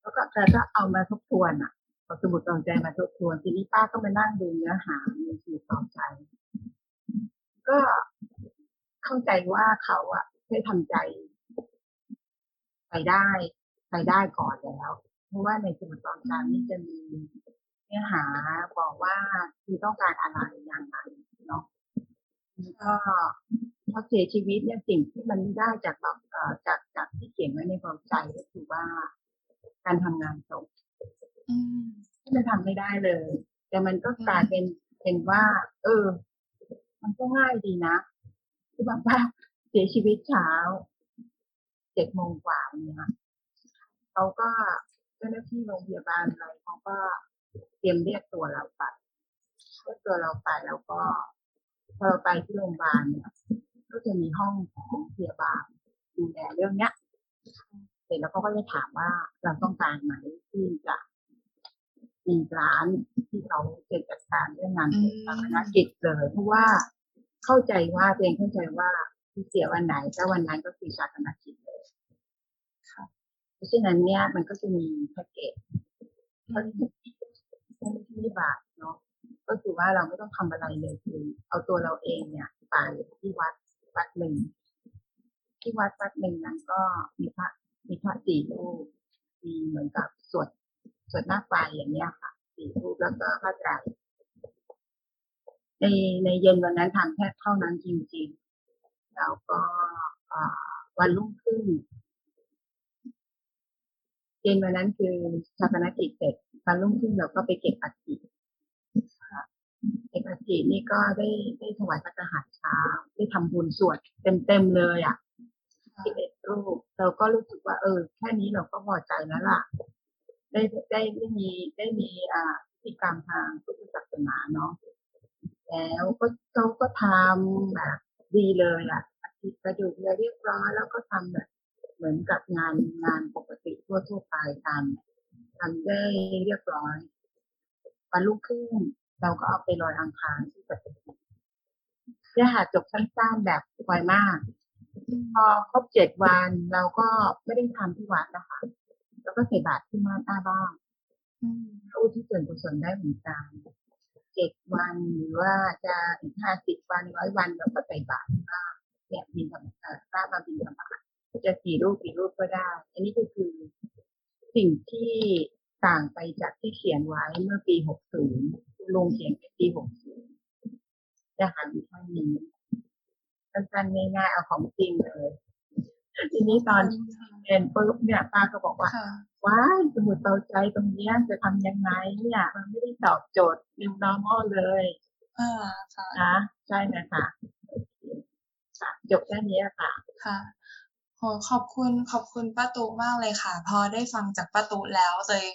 แล้วก็แต่ถ้าเอามาทบทวนอะเอาสมุดต่อใจมาทบทวนทีนี้ป้าก็มานั่งดูเนื้อหาในสมุดต่อใจ ก็เข้าใจว่าเขาอะได้ทำใจ ไปได้ไปได้ก่อนแล้ว เพราะว่าในสมุดตอนกลางนี่จะมีเนื้อหาบอกว่าคือต้องการอะไรอย่างไร เนาะแล้วก็พอเสียชีวิตเนี่ยสิ่งที่มันได้จากแบบจากจากที่เขียนไว้ในความใจก็คือว่า การทำงานศพมันทำไม่ได้เลย แต่มันก็กลายเป็นเป็นว่า เออ มันก็ง่ายดีนะคือแบบว่าเสียชีวิตเช้าเจ็ดโมงกว่าเนี่ยเขาก็เจ้าหน้าที่โรงพยาบาลอะไรเขาก็เตรียมเรียกตัวเราไปเรียกตัวเราไปแล้วก็ พอเราไปที่โรงพยาบาลเนี่ยก็จะมีห้องของพยาบาลดูแลเรื่องเนี้ยเสร็จแล้วเขาก็จะถามว่าเราต้องการไหมที่จะมีร้านที่เขาจะจัดการเรื่องงานสาธารณกิจเลยเพราะว่าเข้าใจว่าตัวเองเข้าใจว่าที่เสียวันไหนก็วันนั้นก็คือสาธารณกิจเลยค่ะเพราะฉะนั้นเนี่ยมันก็จะมีแพ็กเกจเท่าที่ที่บาทเนาะ ก็คือว่าเราไม่ต้องทำอะไรเลยคือเอาตัวเราเองเนี่ยไปที่วัดวัดหนึ่งที่วัดวัดหนึ่งนั้นก็มีพระมีพระสี่รูปมีเหมือนกับสวดสวดหน้าไฟอย่างเนี้ยค่ะสี่รูปแล้วก็พระไตรในในเย็นวันนั้นทำแค่เท่านั้นจริงๆ แล้วก็วันรุ่งขึ้นเย็นวันนั้นคือชาปนกิจเสร็จวันรุ่งขึ้นเราก็ไปเก็บอัฐิ เก็บอัฐินี่ก็ได้ได้ถวายพระทหารเช้าได้ทำบุญสวดเต็มๆเลยอะสิบเอ็ดรูปเราก็รู้สึกว่า เออ แค่นี้เราก็พอใจแล้วล่ะ ได้ได้ได้มีได้มีอ่าพิธีกรรมทางพุทธศาสนาเนาะแล้วก็เขาก็ทำแบบดีเลยอะอาทิตย์กระดูกเรียบร้อยแล้วก็ทำแบบ เหมือนกับงานงานปกติทั่วทั่วไปทำทำได้เรียบร้อยวันรุ่งขึ้น เราก็เอาไปลอยอังคารที่ปัตตานีเนี่ยหาจบสั้นๆแบบไวมาก พอครบเจ็ดวันเราก็ไม่ได้ทำที่วัดนะคะ แล้วก็ใส่บาตรที่หน้าหน้าบ้านอุทิศส่วนกุศลได้เหมือนกันเจ็ดวันหรือว่าจะอีกห้าสิบวันร้อยวันเราก็ใส่บาตรที่บ้านเนี่ยบินธรรมชาติพระมาบินธรรมะจะกี่รูปกี่รูปก็ได้ อันนี้ก็คือสิ่งที่ ต่างไปจากที่เขียนไว้เมื่อปีหกศูนย์ลงเขียนในปีหกศูนย์จะหาวิธีนี้สั้นๆง่ายๆเอาของจริงเลยทีนี้ตอนเรียนปุ๊บเนี่ยป้าก็บอกว่าว้ายสมุดเบาใจตรงนี้จะทำยังไงเนี่ยมันไม่ได้ตอบโจทย์ new normal เลยอ่าค่ะนะใช่ไหมคะจบแค่นี้ค่ะ ค่ะ โอขอบคุณขอบคุณป้าตุมากเลยค่ะ พอได้ฟังจากป้าตุแล้วเตย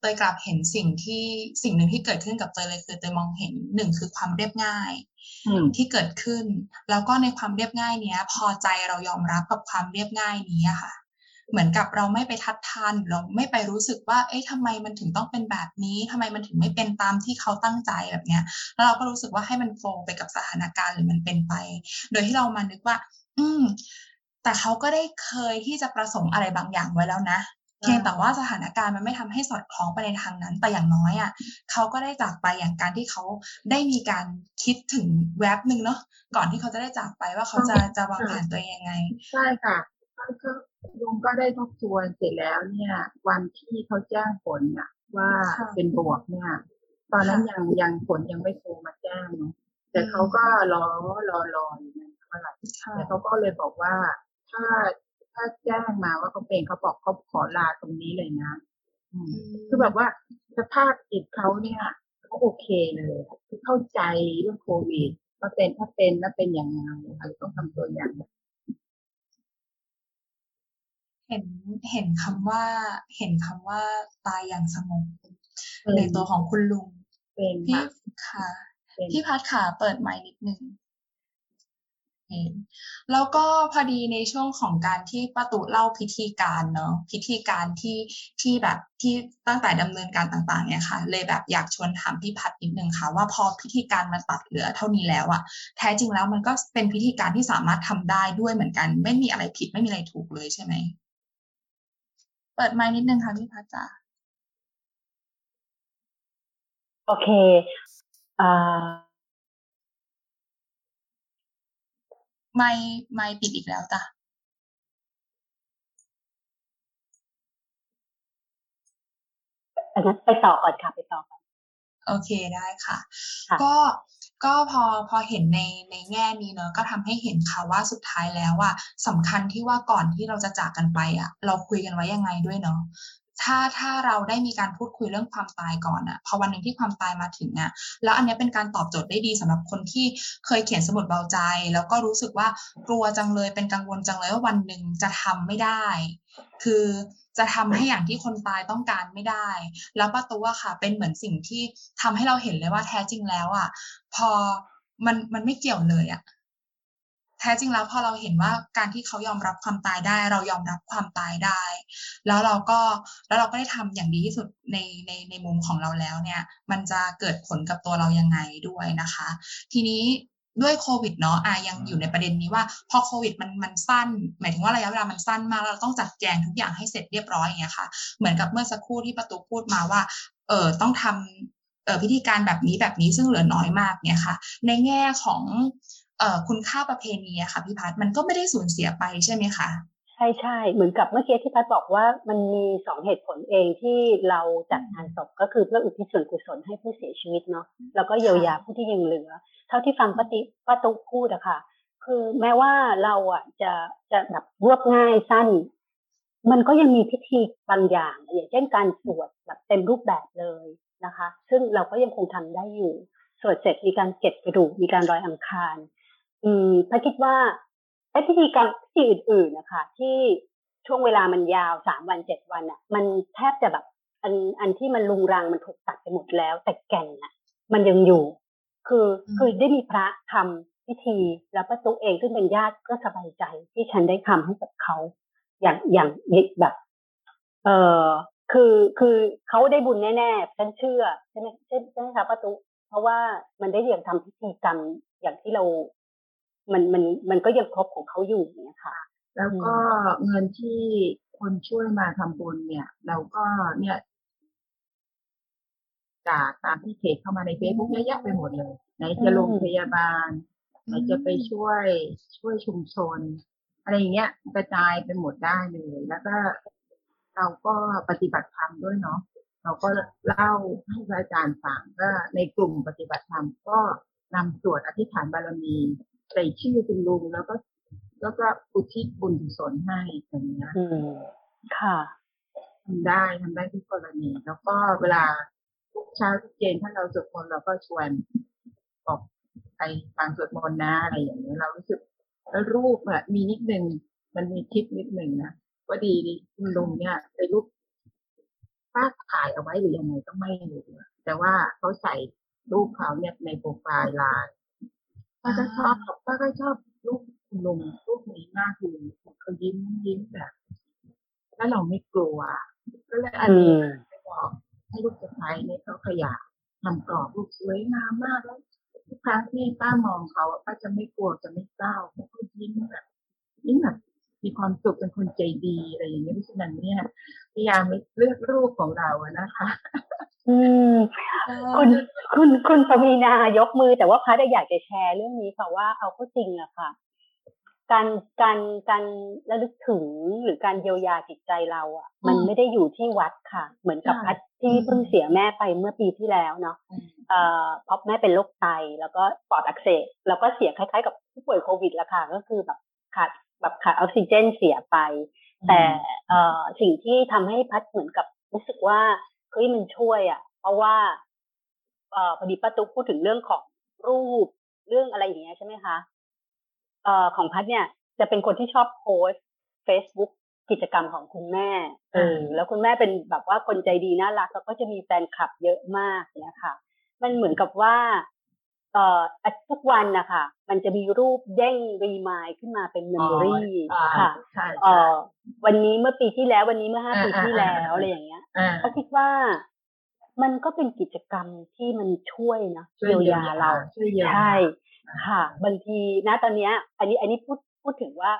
เตยกลับเห็นสิ่งที่สิ่งหนึ่งที่เกิดขึ้นกับเตยเลยคือเตยมองเห็นหนึ่งคือความเรียบง่ายที่เกิดขึ้น แล้วก็ในความเรียบง่ายเนี้ย พอใจเรายอมรับกับความเรียบง่ายนี้ค่ะ เหมือนกับเราไม่ไปทัดทานเราไม่ไปรู้สึกว่า เอ๊ะทำไมมันถึงต้องเป็นแบบนี้ทำไมมันถึงไม่เป็นตามที่เขาตั้งใจแบบเนี้ย แล้วเราก็รู้สึกว่าให้มันโฟล์ไปกับสถานการณ์หรือมันเป็นไป โดยที่เรามานึกว่า อืม แต่เขาก็ได้เคยที่จะประสงค์อะไรบางอย่างไว้แล้วนะเพียงแต่ว่าสถานการณ์มันไม่ทำให้สอดคล้องไปในทางนั้น แต่อย่างน้อยอะเขาก็ได้จากไปอย่างการที่เขาได้มีการคิดถึงแวบหนึ่งเนาะก่อนที่เขาจะได้จากไปว่าเขาจะจะวางแผนตัวเองยังไง ใช่ค่ะก็ลุงก็ได้ทบทวนเสร็จแล้วเนี่ย วันที่เขาแจ้งผลเนี่ยว่าเป็นบวกเนี่ย ตอนนั้นยังยังผลยังไม่โทรมาแจ้งเนาะแต่เขาก็รอรอรออยู่นั่นเท่าไหร่แต่เขาก็เลยบอกว่า ถ้าถ้าแจ้งมาว่าเขาเป็นเขาบอกเขาขอลาตรงนี้เลยนะคือแบบว่าสภาพจิตเขาเนี่ยเขาโอเคเลยคือเข้าใจเรื่องโควิดว่าเป็นถ้าเป็นแล้วเป็นอย่างไรเราต้องทำตัวอย่างเห็นเห็นคำว่า เห็นคำว่าตายอย่างสงบในตัวของคุณลุงเป็นพี่ค่ะพี่พัดขาเปิดไมค์นิดนึง แล้วก็พอดีในช่วงของการที่ป้าตุเล่าพิธีการเนาะพิธีการที่ที่แบบที่ตั้งแต่ดำเนินการต่างๆเนี่ยค่ะ เลยแบบอยากชวนถามพี่พัดนิดนึงค่ะ ว่าพอพิธีการมันตัดเหลือเท่านี้แล้วอะแท้จริงแล้วมันก็เป็นพิธีการที่สามารถทำได้ด้วยเหมือนกัน ไม่มีอะไรผิดไม่มีอะไรถูกเลยใช่ไหมเปิดไมค์นิดนึงค่ะพี่พัดจ้าโอเคอ่า ไม่ไม่ปิดอีกแล้วจ้ะอันนั้นไปต่อก่อนค่ะไปต่อก่อนโอเคได้ค่ะ ก็ก็พอพอเห็นในในแง่นี้เนอะก็ทำให้เห็นค่ะว่าสุดท้ายแล้วว่าสำคัญที่ว่าก่อนที่เราจะจากกันไปอะ เราคุยกันไว้ยังไงด้วยเนาะ ถ้าถ้าเราได้มีการพูดคุยเรื่องความตายก่อนอะพอวันหนึ่งที่ความตายมาถึงอะแล้วอันนี้เป็นการตอบโจทย์ได้ดีสำหรับคนที่เคยเขียนสมุดเบาใจ แล้วก็รู้สึกว่ากลัวจังเลยเป็นกังวลจังเลยว่าวันหนึ่งจะทำไม่ได้ คือจะทำให้อย่างที่คนตายต้องการไม่ได้ แล้วประตูอะค่ะ เป็นเหมือนสิ่งที่ทำให้เราเห็นเลยว่าแท้จริงแล้วอะพอมันมันไม่เกี่ยวเลยอะ ท้จริงแล้วพอเราเห็นว่าการที่เขายอมรับความตายได้ เรายอมรับความตายได้ แล้วเราก็แล้วเราก็ได้ทำอย่างดีที่สุดในในในมุมของเราแล้วเนี่ย มันจะเกิดผลกับตัวเรายังไงด้วยนะคะ ทีนี้ด้วยโควิดเนาะอะยังอยู่ในประเด็นนี้ว่า พอโควิดมันมันสั้น หมายถึงว่าระยะเวลามันสั้นมากแล้วเราต้องจัดแจงทุกอย่างให้เสร็จเรียบร้อยอย่างเงี้ยค่ะ เหมือนกับเมื่อสักครู่ที่ประตูพูดมาว่า เออต้องทำเออพิธีการแบบนี้แบบนี้ซึ่งเหลือน้อยมากเนี่ยค่ะ ในแง่ของเอ่อ คุณค่าประเพณีอะค่ะพี่พัฒน์มันก็ไม่ได้สูญเสียไปใช่ไหมคะใช่ใช่เหมือนกับเมื่อกี้ที่พัดบอกว่ามันมีสองเหตุผลเองที่เราจัดงานศพก็คือเพื่ออุทิศส่วนกุศลให้ผู้เสียชีวิตเนาะแล้วก็เยียวยาผู้ที่ยังเหลือ เท่าที่ฟังป้าติป้าตุ๊กพูดอะค่ะ คือแม้ว่าเราอะจะจะแบบรวบง่ายสั้น มันก็ยังมีพิธีบางอย่าง อย่างเช่นการสวดแบบเต็มรูปแบบเลยนะคะ ซึ่งเราก็ยังคงทำได้อยู่สวดเสร็จมีการเก็บกระดูกมีการลอยอังคาร อืมพระคิดว่าไอ้พิธีกรรมพิธีอื่นๆนะคะที่ช่วงเวลามันยาวสามวันเจ็ดวันอะ มันแทบจะแบบอันอันที่มันลุงรังมันถูกตัดไปหมดแล้ว แต่แก่นอะ มันยังอยู่ คือคือได้มีพระทำพิธีแล้วประตูเองซึ่งเป็นญาติก็สบายใจที่ฉันได้ทำให้กับเขา อย่างอย่างแบบเออคือคือเขาได้บุญแน่ๆฉันเชื่อใช่ไหมใช่ใช่ไหมคะประตูเพราะว่ามันได้ยังทำพิธีกรรมอย่างที่เรา มันมันมันก็ยังครบของเขาอยู่เนี่ยค่ะ แล้วก็เงินที่คนช่วยมาทำบุญเนี่ย เราก็เนี่ยจากตามที่เพจเข้ามาในเฟซบุ๊กเยอะแยะไปหมดเลย ไหนจะโรงพยาบาล ไหนจะไปช่วยช่วยชุมชน อะไรอย่างเงี้ยกระจายไปหมดได้เลย แล้วก็เราก็ปฏิบัติธรรมด้วยเนาะเราก็เล่าให้พระอาจารย์ฟังก็ในกลุ่มปฏิบัติธรรมก็นำสวดอธิษฐานบารมี ใส่ชื่อคุณลุงแล้วก็ แล้วก็อุทิศบุญกุศลให้อย่างเงี้ยอืมค่ะทำได้ทำได้ทุกกรณี แล้วก็เวลาทุกเช้าทุกเย็นถ้าเราสวดมนต์เราก็ชวนออกไปฟังสวดมนต์นะอะไรอย่างเงี้ยเรารู้สึกแล้วรูปอะมีนิดหนึ่งมันมีคลิปนิดหนึ่งนะว่าดีคุณลุงเนี่ยไปรูปป้าถ่ายเอาไว้หรือยังไงก็ไม่รู้แต่ว่าเขาใส่รูปเขาเนี่ยในโปรไฟล์ไลน์ ป้าก็ชอบป้าก็ชอบลูกคุณลุงลูกนี้มากคือเขายิ้มยิ้มแบบแล้วเราไม่กลัว ก็เลยอันนี้ไปบอกให้ลูกสะพ้ายเนี่ยเขาขยะทำกรอบลูกสวยงามมากแล้วทุกครั้งที่ป้ามองเขาป้าจะไม่กลัวจะไม่เศร้าเขาก็ยิ้มแบบยิ้มแบบ มีความสุขเป็นคนใจดีอะไรอย่างเงี้ยเพราะฉะนั้นเนี่ยพยายามเลือกรูปของเราอะนะคะ อืมคุณคุณคุณปวีนายกมือ แต่ว่าพัดอยากจะแชร์เรื่องนี้ค่ะว่าเอาเข้าจริงอะค่ะ การการการระลึกถึงหรือการเยียวยาจิตใจเราอะมันไม่ได้อยู่ที่วัดค่ะ เหมือนกับพัดที่เพิ่งเสียแม่ไปเมื่อปีที่แล้วเนาะเอ่อเพราะแม่เป็นโรคไตแล้วก็ปอดอักเสบแล้วก็เสียคล้ายๆ กับผู้ป่วยโควิดละค่ะ ก็คือแบบขาด แบบขาดออกซิเจนเสียไป แต่เอ่อสิ่งที่ทำให้พัดเหมือนกับรู้สึกว่าเฮ้ยมันช่วยอะ เพราะว่าเอ่อพอดีป้าตุ๊กพูดถึงเรื่องของรูปเรื่องอะไรอย่างเงี้ยใช่ไหมคะเอ่อของพัดเนี่ยจะเป็นคนที่ชอบโพสต์ Facebook กิจกรรมของคุณแม่เออแล้วคุณแม่เป็นแบบว่าคนใจดีน่ารักแล้วก็จะมีแฟนคลับเยอะมากเนี่ยค่ะ มันเหมือนกับว่า เอ่อทุกวันนะคะมันจะมีรูปเด้ง remind ขึ้นมาเป็น memory ค่ะเอ่อวันนี้เมื่อปีที่แล้ววันนี้เมื่อห้าปีที่แล้วอะไรอย่างเงี้ยเขาคิดว่ามันก็เป็นกิจกรรมที่มันช่วยนะเยียวยาเราใช่ค่ะ บางทีนะตอนเนี้ย อันนี้อันนี้พูดพูดถึงว่า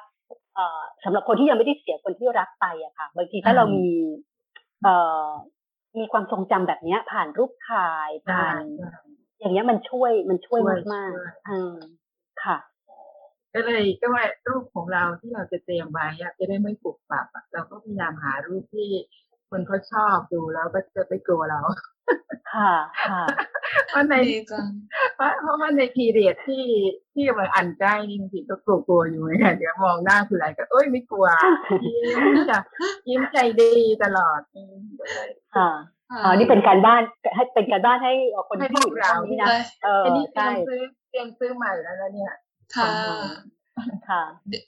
เอ่อสำหรับคนที่ยังไม่ได้เสียคนที่รักไปอะค่ะ บางทีถ้าเรามี เอ่อมีความทรงจำแบบเนี้ย ผ่านรูปถ่ายผ่าน อย่างเงี้ยมันช่วยมันช่วยมากมากอืมค่ะ ก็เลยก็ว่ารูปของเราที่เราจะเตรียมไว้จะได้ไม่ปุกปับเราก็พยายามหารูปที่คนเขาชอบดูแล้วก็จะไม่กลัวเรา ค่ะค่ะเพราะในเพราะเพราะว่าในทีเรียดที่ที่มันอันใจจริงๆก็กลัวๆอยู่ไงเดี๋ยวมองหน้าคืออะไรก็เอ้ยไม่กลัวยิ้มจะยิ้มใจดีตลอดค่ะอ๋อนี่เป็นการบ้านให้เป็นการบ้านให้คนที่อยู่เรานี่นะเออใช่เตรียมซื้อเตรียมซื้อใหม่แล้วเนี่ยค่ะ ค่ะ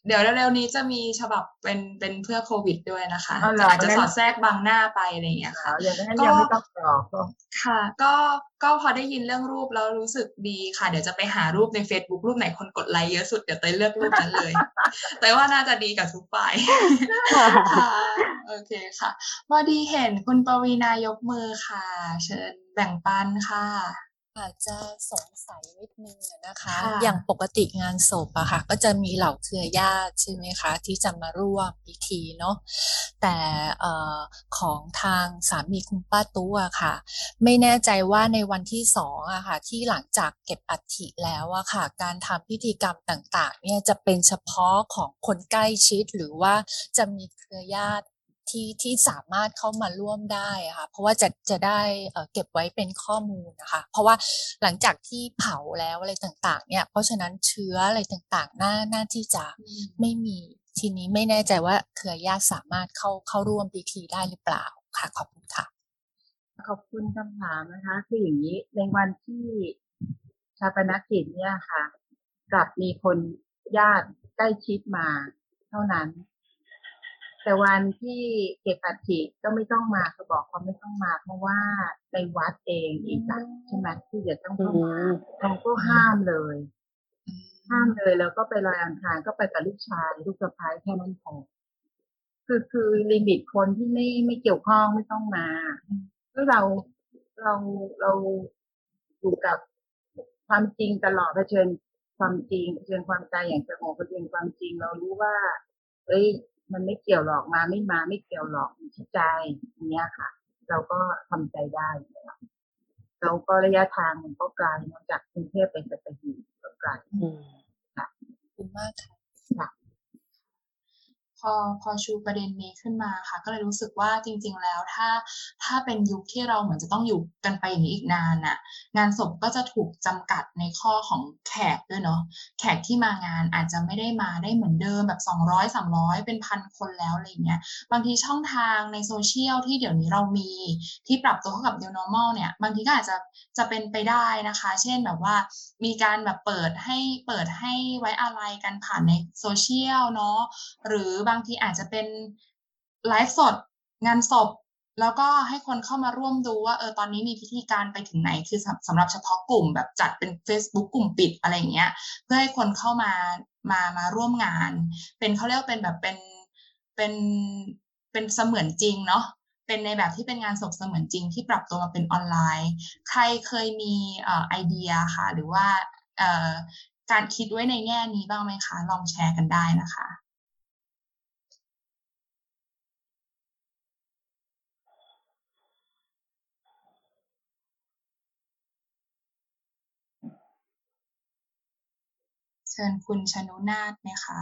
เดี๋ยวเร็วๆนี้จะมีฉบับเป็นเป็นเพื่อโควิดด้วยนะคะอาจจะสอดแทรกบางหน้าไปอะไรอย่างเงี้ยค่ะก็ยังไม่ต้องกรอกค่ะ ก็ก็พอได้ยินเรื่องรูปแล้วรู้สึกดีค่ะ เดี๋ยวจะไปหารูปใน Facebook รูปไหนคนกดไลค์เยอะสุดเดี๋ยวเตยเลือกรูปนั้นเลย แต่ว่าน่าจะดีกับทุกฝ่ายค่ะโอเคค่ะพอดีเห็นคุณปวีนายกมือค่ะ เชิญแบ่งปันค่ะ อาจจะสงสัยนิดนึงนะคะ อย่างปกติงานศพอะค่ะ ก็จะมีเหล่าเครือญาติใช่ไหมคะ ที่จะมาร่วมพิธีเนาะแต่ของทางสามีคุณป้าตู้อะค่ะ ไม่แน่ใจว่าในวันที่สองอะค่ะ ที่หลังจากเก็บอัฐิแล้วอะค่ะ การทำพิธีกรรมต่าง ๆ เนี่ยจะเป็นเฉพาะของคนใกล้ชิดหรือว่าจะมีเครือญาติ ที่ที่สามารถเข้ามาร่วมได้ค่ะเพราะว่าจะจะได้เก็บไว้เป็นข้อมูลนะคะเพราะว่าหลังจากที่เผาแล้วอะไรต่างๆเนี่ยเพราะฉะนั้นเชื้ออะไรต่างๆน่าน่าที่จะไม่มีทีนี้ไม่แน่ใจว่าเครือญาติสามารถเข้าเข้าร่วมพิธีได้หรือเปล่าค่ะขอบคุณค่ะ ขอบคุณคำถามนะคะ คืออย่างนี้ในวันที่ชาปนกิจเนี่ยค่ะ กลับมีคนญาติใกล้ชิดมา เท่านั้น แต่วันที่เก็บอัฐิก็ไม่ต้องมาเขาบอกเขาไม่ต้องมา เพราะว่าในวัดเองอีกใช่ไหมที่จะต้องเข้ามาเขาก็ห้ามเลย ห้ามเลยแล้วก็ไปลอยอังคารก็ไปกับลูกชายลูกสะพ้ายแค่นั้นพอคือคือลิมิตคนที่ไม่ไม่เกี่ยวข้องไม่ต้องมาก็เราเราเราอยู่กับความจริงตลอดเผชิญความจริงเผชิญความตายอย่างสงบเผชิญความจริง เรารู้ว่าเอ้ย มันไม่เกี่ยวหรอกมาไม่มาไม่เกี่ยวหรอกอยู่ที่ใจเนี้ยค่ะ เราก็ทำใจได้เราก็ระยะทางมันก็ไกลมาจากกรุงเทพไปสัตหีบก็ไกลค่ะขอบคุณมากค่ะ พอพอชูประเด็นนี้ขึ้นมาค่ะ ก็เลยรู้สึกว่าจริง ๆ แล้วถ้าถ้าเป็นยุคที่เราเหมือนจะต้องอยู่กันไปอย่างนี้อีกนานน่ะ งานศพก็จะถูกจำกัดในข้อของแขกด้วยเนาะแขกที่มางานอาจจะไม่ได้มาได้เหมือนเดิมแบบ 200 300 เป็นพันคนแล้วอะไรเงี้ยบางทีช่องทางในโซเชียลที่เดี๋ยวนี้เรามีที่ปรับตัวเข้ากับ new normal เนี่ยบางทีก็อาจจะจะเป็นไปได้นะคะ เช่นแบบว่ามีการแบบเปิดให้เปิดให้ไว้อะไรกันผ่านในโซเชียลเนาะหรือบางทีอาจจะเป็นไลฟ์สดงานศพ แล้วก็ให้คนเข้ามาร่วมดูว่าเออตอนนี้มีพิธีการไปถึงไหน คือสำหรับเฉพาะกลุ่มแบบจัดเป็น Facebook กลุ่มปิดอะไรเงี้ย เพื่อให้คนเข้ามามามาร่วมงาน เป็นเขาเรียกเป็นแบบเป็นเป็นเป็นเสมือนจริงเนาะเป็นในแบบที่เป็นงานศพเสมือนจริงที่ปรับตัวมาเป็นออนไลน์ ใครเคยมีไอเดียค่ะ หรือว่าการคิดไว้ในแง่นี้บ้างไหมคะ ลองแชร์กันได้นะคะเชิญคุณชนุนาถไหมคะ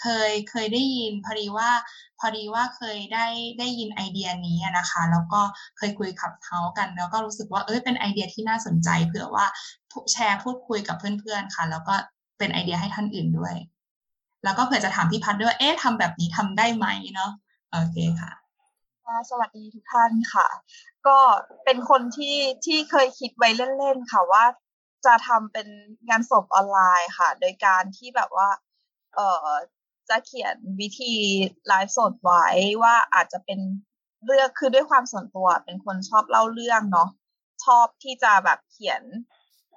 เคยเคยได้ยินพอดีว่าพอดีว่าเคยได้ได้ยินไอเดียนี้นะคะ แล้วก็เคยคุยขับเท้ากัน แล้วก็รู้สึกว่าเอ้ยเป็นไอเดียที่น่าสนใจ เผื่อว่าแชร์พูดคุยกับเพื่อนๆค่ะ แล้วก็เป็นไอเดียให้ท่านอื่นด้วย แล้วก็เผื่อจะถามพี่พัดด้วยเอ๊ะทำแบบนี้ทำได้ไหมเนาะโอเคค่ะสวัสดีทุกท่านค่ะ ก็เป็นคนที่ที่เคยคิดไว้เล่นๆค่ะว่า จะทำเป็นงานศพออนไลน์ค่ะ โดยการที่แบบว่า เออจะเขียนวิธีไลฟ์สดไว้ว่าอาจจะเป็นเรื่องคือด้วยความส่วนตัวเป็นคนชอบเล่าเรื่องเนาะชอบที่จะแบบเขียน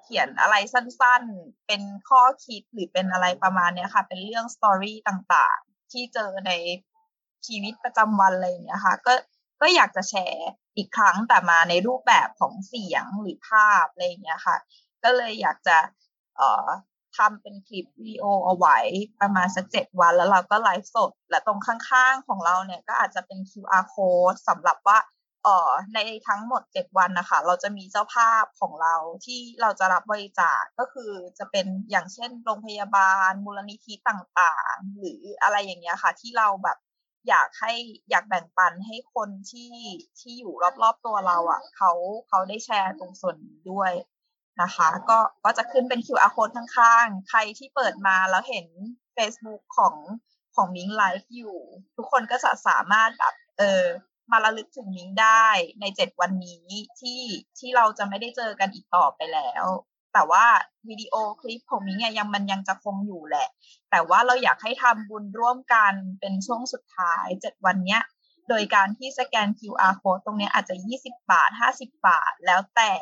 เขียนอะไรสั้นๆ เป็นข้อคิดหรือเป็นอะไรประมาณเนี้ยค่ะ เป็นเรื่องสตอรี่ต่างๆ ที่เจอในชีวิตประจำวันอะไรอย่างเงี้ยค่ะ ก็ก็อยากจะแชร์อีกครั้งแต่มาในรูปแบบของเสียงหรือภาพอะไรอย่างเงี้ยค่ะ ก็เลยอยากจะเอ่อทำเป็นคลิปวิดีโอเอาไว้ประมาณสักเจ็ดวันแล้วเราก็ไลฟ์สด และตรงข้างๆของเราเนี่ยก็อาจจะเป็น QR code สำหรับว่าเอ่อในทั้งหมดเจ็ดวันนะคะ เราจะมีเจ้าภาพของเราที่เราจะรับบริจาคก็คือจะเป็นอย่างเช่นโรงพยาบาล มูลนิธิต่างๆ หรืออะไรอย่างเงี้ยค่ะ ที่เราแบบอยากให้อยากแบ่งปันให้คนที่ที่อยู่รอบๆตัวเราอะ่ะเขาเขาได้แชร์ตรงส่วนนี้ด้วย นะคะ ก็ก็จะขึ้นเป็น QR code ข้างๆ ใครที่เปิดมาแล้วเห็น Facebook ของของมิงไลฟ์อยู่ ทุกคนก็จะสามารถแบบเออมาระลึกถึงมิงได้ในเจ็ดวันนี้ที่ที่เราจะไม่ได้เจอกันอีกต่อไปแล้ว แต่ว่าวิดีโอคลิปของมิงเนี่ยยังมันยังจะคงอยู่แหละ แต่ว่าเราอยากให้ทำบุญร่วมกันเป็นช่วงสุดท้ายเจ็ดวันเนี้ย โดยการที่สแกน QR code ตรงนี้อาจจะ 20 บาท 50 บาท แล้วแต่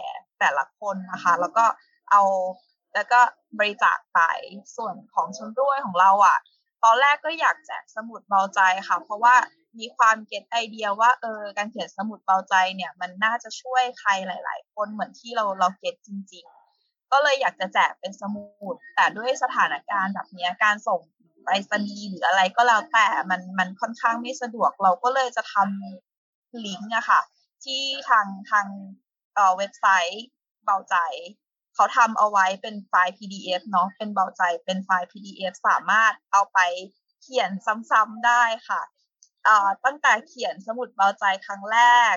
แต่ละคนนะคะ แล้วก็เอาแล้วก็บริจาคไปส่วนของชมด้วยของเราอะ่ะ ตอนแรกก็อยากแจกสมุดเบาใจค่ะ เพราะว่ามีความเก็ตไอเดียว่าเออการเขียนสมุดเบาใจเนี่ย มันน่าจะช่วยใครหลาย ๆ คนเหมือนที่เราเราเก็ตจริง ๆ ก็เลยอยากจะแจกเป็นสมุด แต่ด้วยสถานการณ์แบบนี้การส่ง ไปรษณีย์หรืออะไรก็แล้วแต่มันมันค่อนข้างไม่สะดวกเราก็เลยจะทำลิงก์อะค่ะ ที่ทางทางเอ่อเว็บไซต์เบาใจ เขาทำเอาไว้เป็นไฟล์ PDF เนาะเป็นเบาใจเป็นไฟล์ PDF สามารถเอาไปเขียนซ้ำๆได้ค่ะตั้งแต่เขียนสมุดเบาใจครั้งแรก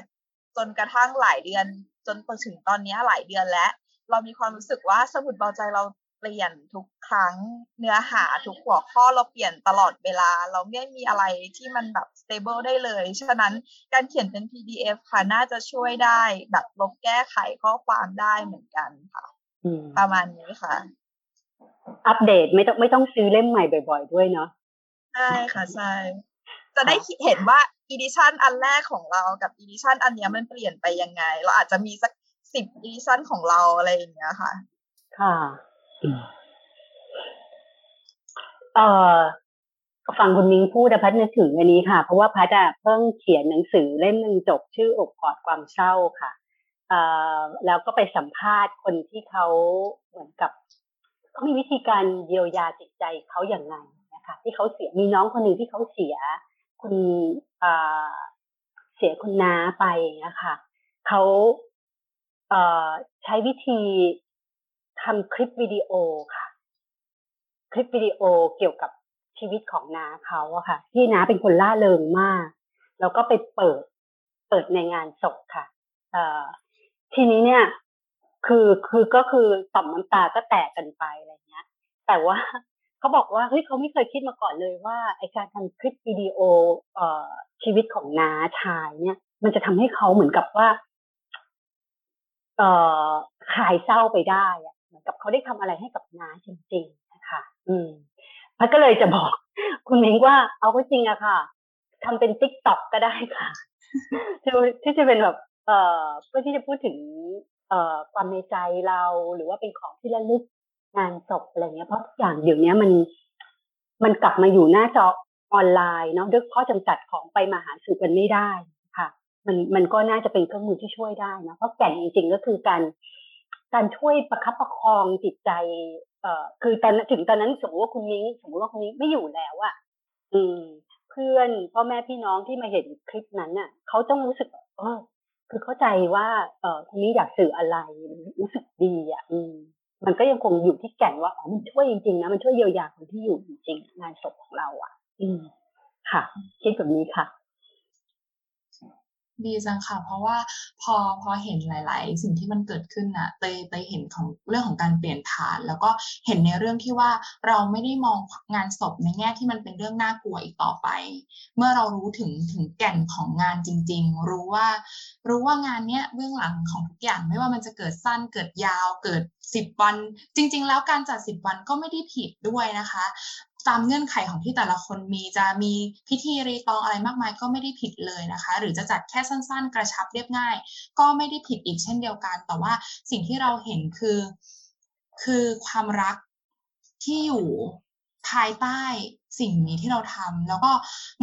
จนกระทั่งหลายเดือน จนถึงตอนนี้หลายเดือนแล้ว เรามีความรู้สึกว่าสมุดเบาใจเรา เปลี่ยนทุกครั้งเนื้อหาทุกหัวข้อเราเปลี่ยนตลอดเวลา เราไม่มีอะไรที่มันแบบ stable ได้เลย ฉะนั้นการเขียนเป็น PDF ค่ะน่าจะช่วยได้แบบลบแก้ไขข้อความได้เหมือนกันค่ะประมาณนี้ค่ะ อัปเดตไม่ต้องไม่ต้องซื้อเล่มใหม่บ่อย ๆ ด้วยเนาะใช่ค่ะใช่จะได้เห็นว่า edition อันแรกของเรากับ edition อันนี้มันเปลี่ยนไปยังไง เราอาจจะมีสักสิบ edition ของเราอะไรอย่างเงี้ยค่ะ ค่ะ เอ่อฟังคุณมิ้งพูดพัดนึกถึงอันนี้ค่ะ เพราะว่าพัดเพิ่งเขียนหนังสือเล่มหนึ่งจบชื่อโอบกอดความเศร้าค่ะอแล้วก็ไปสัมภาษณ์คนที่เขาเหมือนกับเขามีวิธีการเยียวยาจิตใจเขาอย่างไงนะคะ ที่เขาเสียมีน้องคนหนึ่งที่เขาเสีย คุณเสียคุณน้าไปนะคะเขาใช้วิธี ทำคลิปวิดีโอค่ะ คลิปวิดีโอเกี่ยวกับชีวิตของน้าเขาอะค่ะ ที่น้าเป็นคนล่าเริงมาก แล้วก็ไปเปิด เปิดในงานศพค่ะ เอ่อทีนี้เนี่ย คือคือก็คือต่อมน้ำตาก็แตกกันไปอะไรเงี้ย แต่ว่าเขาบอกว่าเฮ้ยเขาไม่เคยคิดมาก่อนเลยว่าไอการทำคลิปวิดีโอ เอ่อชีวิตของน้าชายเนี่ย มันจะทำให้เขาเหมือนกับว่า เอ่อคลายเศร้าไปได้อะ มือนกับเขาได้ทำอะไรให้กับน้าจริงๆนะคะ อืมพัดก็เลยจะบอก คุณมิงว่าเอาก็จริงอะค่ะทำเป็นติ๊กต็อกก็ได้ค่ะที่จะเป็นแบบเอ่อเพื่อที่จะพูดถึง เอ่อความในใจเราหรือว่าเป็นของที่ระลึกงานศพอะไรเงี้ยเพราะทุกอย่างเดี๋ยวนี้มันมันกลับมาอยู่หน้าจอออนไลน์เนาะด้วยข้อจำกัดของไปมาหาสู่กันไม่ได้ค่ะ มันมันก็น่าจะเป็นเครื่องมือที่ช่วยได้นะเพราะแก่นจริงๆก็คือการ การช่วยประคับประคองจิตใจ เอ่อ คือตอนถึงตอนนั้นสมมติว่าคุณนิ้งสมมติว่าคุณนิ้งไม่อยู่แล้วอะอืม เพื่อนพ่อแม่พี่น้องที่มาเห็นคลิปนั้นน่ะเขาต้องรู้สึกเออคือเข้าใจว่า เออคุณนิ้งอยากสื่ออะไรรู้สึกดีอะอืม มันก็ยังคงอยู่ที่แก่นว่าอ๋อมันช่วยจริงๆนะมันช่วยเยียวยาคนที่อยู่จริงๆงานศพของเราอะอืมค่ะคิดแบบนี้ค่ะ ดีจังค่ะ เพราะว่าพอพอเห็นหลาย ๆ สิ่งที่มันเกิดขึ้นน่ะเตยเตยเห็นของเรื่องของการเปลี่ยนผ่าน แล้วก็เห็นในเรื่องที่ว่าเราไม่ได้มองงานศพในแง่ที่มันเป็นเรื่องน่ากลัวอีกต่อไป เมื่อเรารู้ถึงถึงแก่นของงานจริง ๆ รู้ว่า รู้ว่างานเนี้ยเบื้องหลังของทุกอย่างไม่ว่ามันจะเกิดสั้นเกิดยาวเกิดสิบวัน จริง ๆ แล้วการจัดสิบวันก็ไม่ได้ผิดด้วยนะคะ ตามเงื่อนไขของที่แต่ละคนมีจะมีพิธีรีตองอะไรมากมายก็ไม่ได้ผิดเลยนะคะ หรือจะจัดแค่สั้น ๆ กระชับเรียบง่าย ก็ไม่ได้ผิดอีกเช่นเดียวกัน แต่ว่าสิ่งที่เราเห็นคือ คือความรักที่อยู่ภายใต้สิ่งนี้ที่เราทำแล้วก็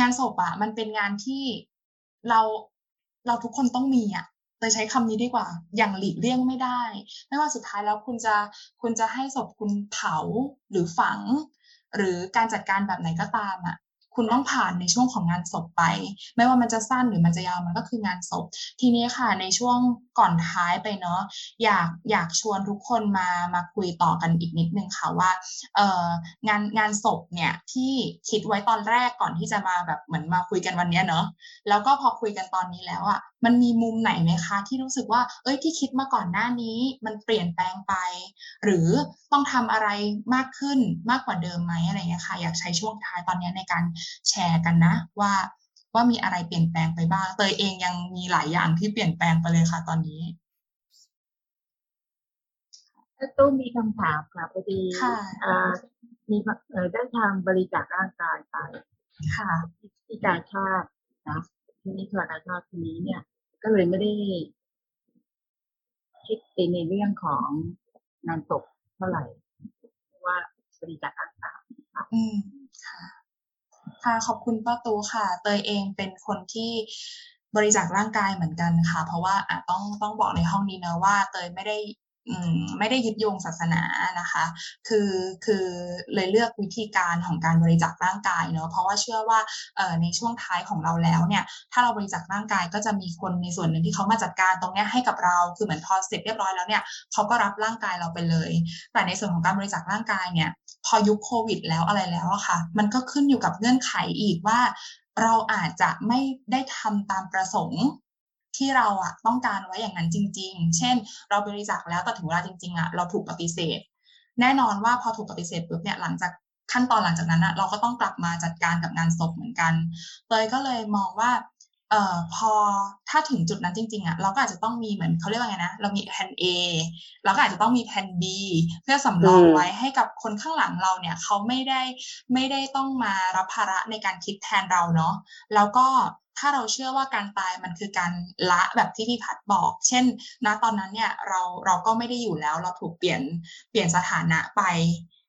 งานศพอะมันเป็นงานที่เราเราทุกคนต้องมีอะเลยใช้คำนี้ดีกว่า อย่างหลีกเลี่ยงไม่ได้ ไม่ว่าสุดท้ายแล้วคุณจะคุณจะให้ศพคุณเผาหรือฝัง หรือการจัดการแบบไหนก็ตามอะคุณต้องผ่านในช่วงของงานศพไป ไม่ว่ามันจะสั้นหรือมันจะยาวมันก็คืองานศพ ทีนี้ค่ะในช่วงก่อนท้ายไปเนาะอยากอยากชวนทุกคนมามาคุยต่อกันอีกนิดนึงค่ะว่าเอองานงานศพเนี่ยที่คิดไว้ตอนแรกก่อนที่จะมาแบบเหมือนมาคุยกันวันนี้เนาะแล้วก็พอคุยกันตอนนี้แล้วอะ่ะมันมีมุมไหนไหมคะ ที่รู้สึกว่า เอ้ยที่คิดมาก่อนหน้านี้ มันเปลี่ยนแปลงไป หรือต้องทำอะไรมากขึ้นมากกว่าเดิมไหมอะไรเงี้ยค่ะอยากใช้ช่วงท้ายตอนนี้ในการแชร์กันนะว่า ว่ามีอะไรเปลี่ยนแปลงไปบ้างเตยเองยังมีหลายอย่างที่เปลี่ยนแปลงไปเลยค่ะ ตอนนี้ตู้มีคำถามค่ะพอดีมีได้ทำบริจาคร่างกายไปค่ะที่การชาตินะทีนี้คือการชาติทีนี้เนี่ย ก็เลยไม่ได้คิดในเรื่องของงานศพเท่าไหร่ว่าบริจาคร่างกายอืมค่ะ ค่ะขอบคุณป้าตูค่ะ เตยเองเป็นคนที่บริจาคร่างกายเหมือนกันค่ะ เพราะว่าอะต้องต้องบอกในห้องนี้นะว่า เตยไม่ได้ ไม่ได้ยึดโยงศาสนานะคะ คือคือเลยเลือกวิธีการของการบริจาคร่างกายเนาะเพราะว่าเชื่อว่าในช่วงท้ายของเราแล้วเนี่ยถ้าเราบริจาคร่างกายก็จะมีคนในส่วนหนึ่งที่เขามาจัดการตรงนี้ให้กับเราคือเหมือนพอเสร็จเรียบร้อยแล้วเนี่ยเขาก็รับร่างกายเราไปเลย แต่ในส่วนของการบริจาคร่างกายเนี่ยพอยุคโควิด แล้วอะไรแล้วอะค่ะ มันก็ขึ้นอยู่กับเงื่อนไขอีกว่าเราอาจจะไม่ได้ทำตามประสงค์ ที่เราอะต้องการไว้อย่างนั้นจริง ๆ เช่น เราบริจาคแล้วแต่ถึงเวลาจริงๆอะเราถูกปฏิเสธ แน่นอนว่าพอถูกปฏิเสธปุ๊บเนี่ยหลังจากขั้นตอนหลังจากนั้นอะเราก็ต้องกลับมาจัดการกับงานศพเหมือนกันเตยก็เลยมองว่าเอ่อพอถ้าถึงจุดนั้นจริงๆอะเราก็อาจจะต้องมีเหมือนเขาเรียกว่าไงนะ เรามีแผน A เราก็อาจจะต้องมีแผน B เพื่อสำรองไว้ให้กับคนข้างหลังเราเนี่ยเขาไม่ได้ไม่ได้ต้องมารับภาระในการคิดแทนเราเนาะแล้วก็ ถ้าเราเชื่อว่าการตายมันคือการละแบบที่พี่พัดบอก เช่น ณตอนนั้นเนี่ยเราเราก็ไม่ได้อยู่แล้ว เราถูกเปลี่ยนเปลี่ยนสถานะไป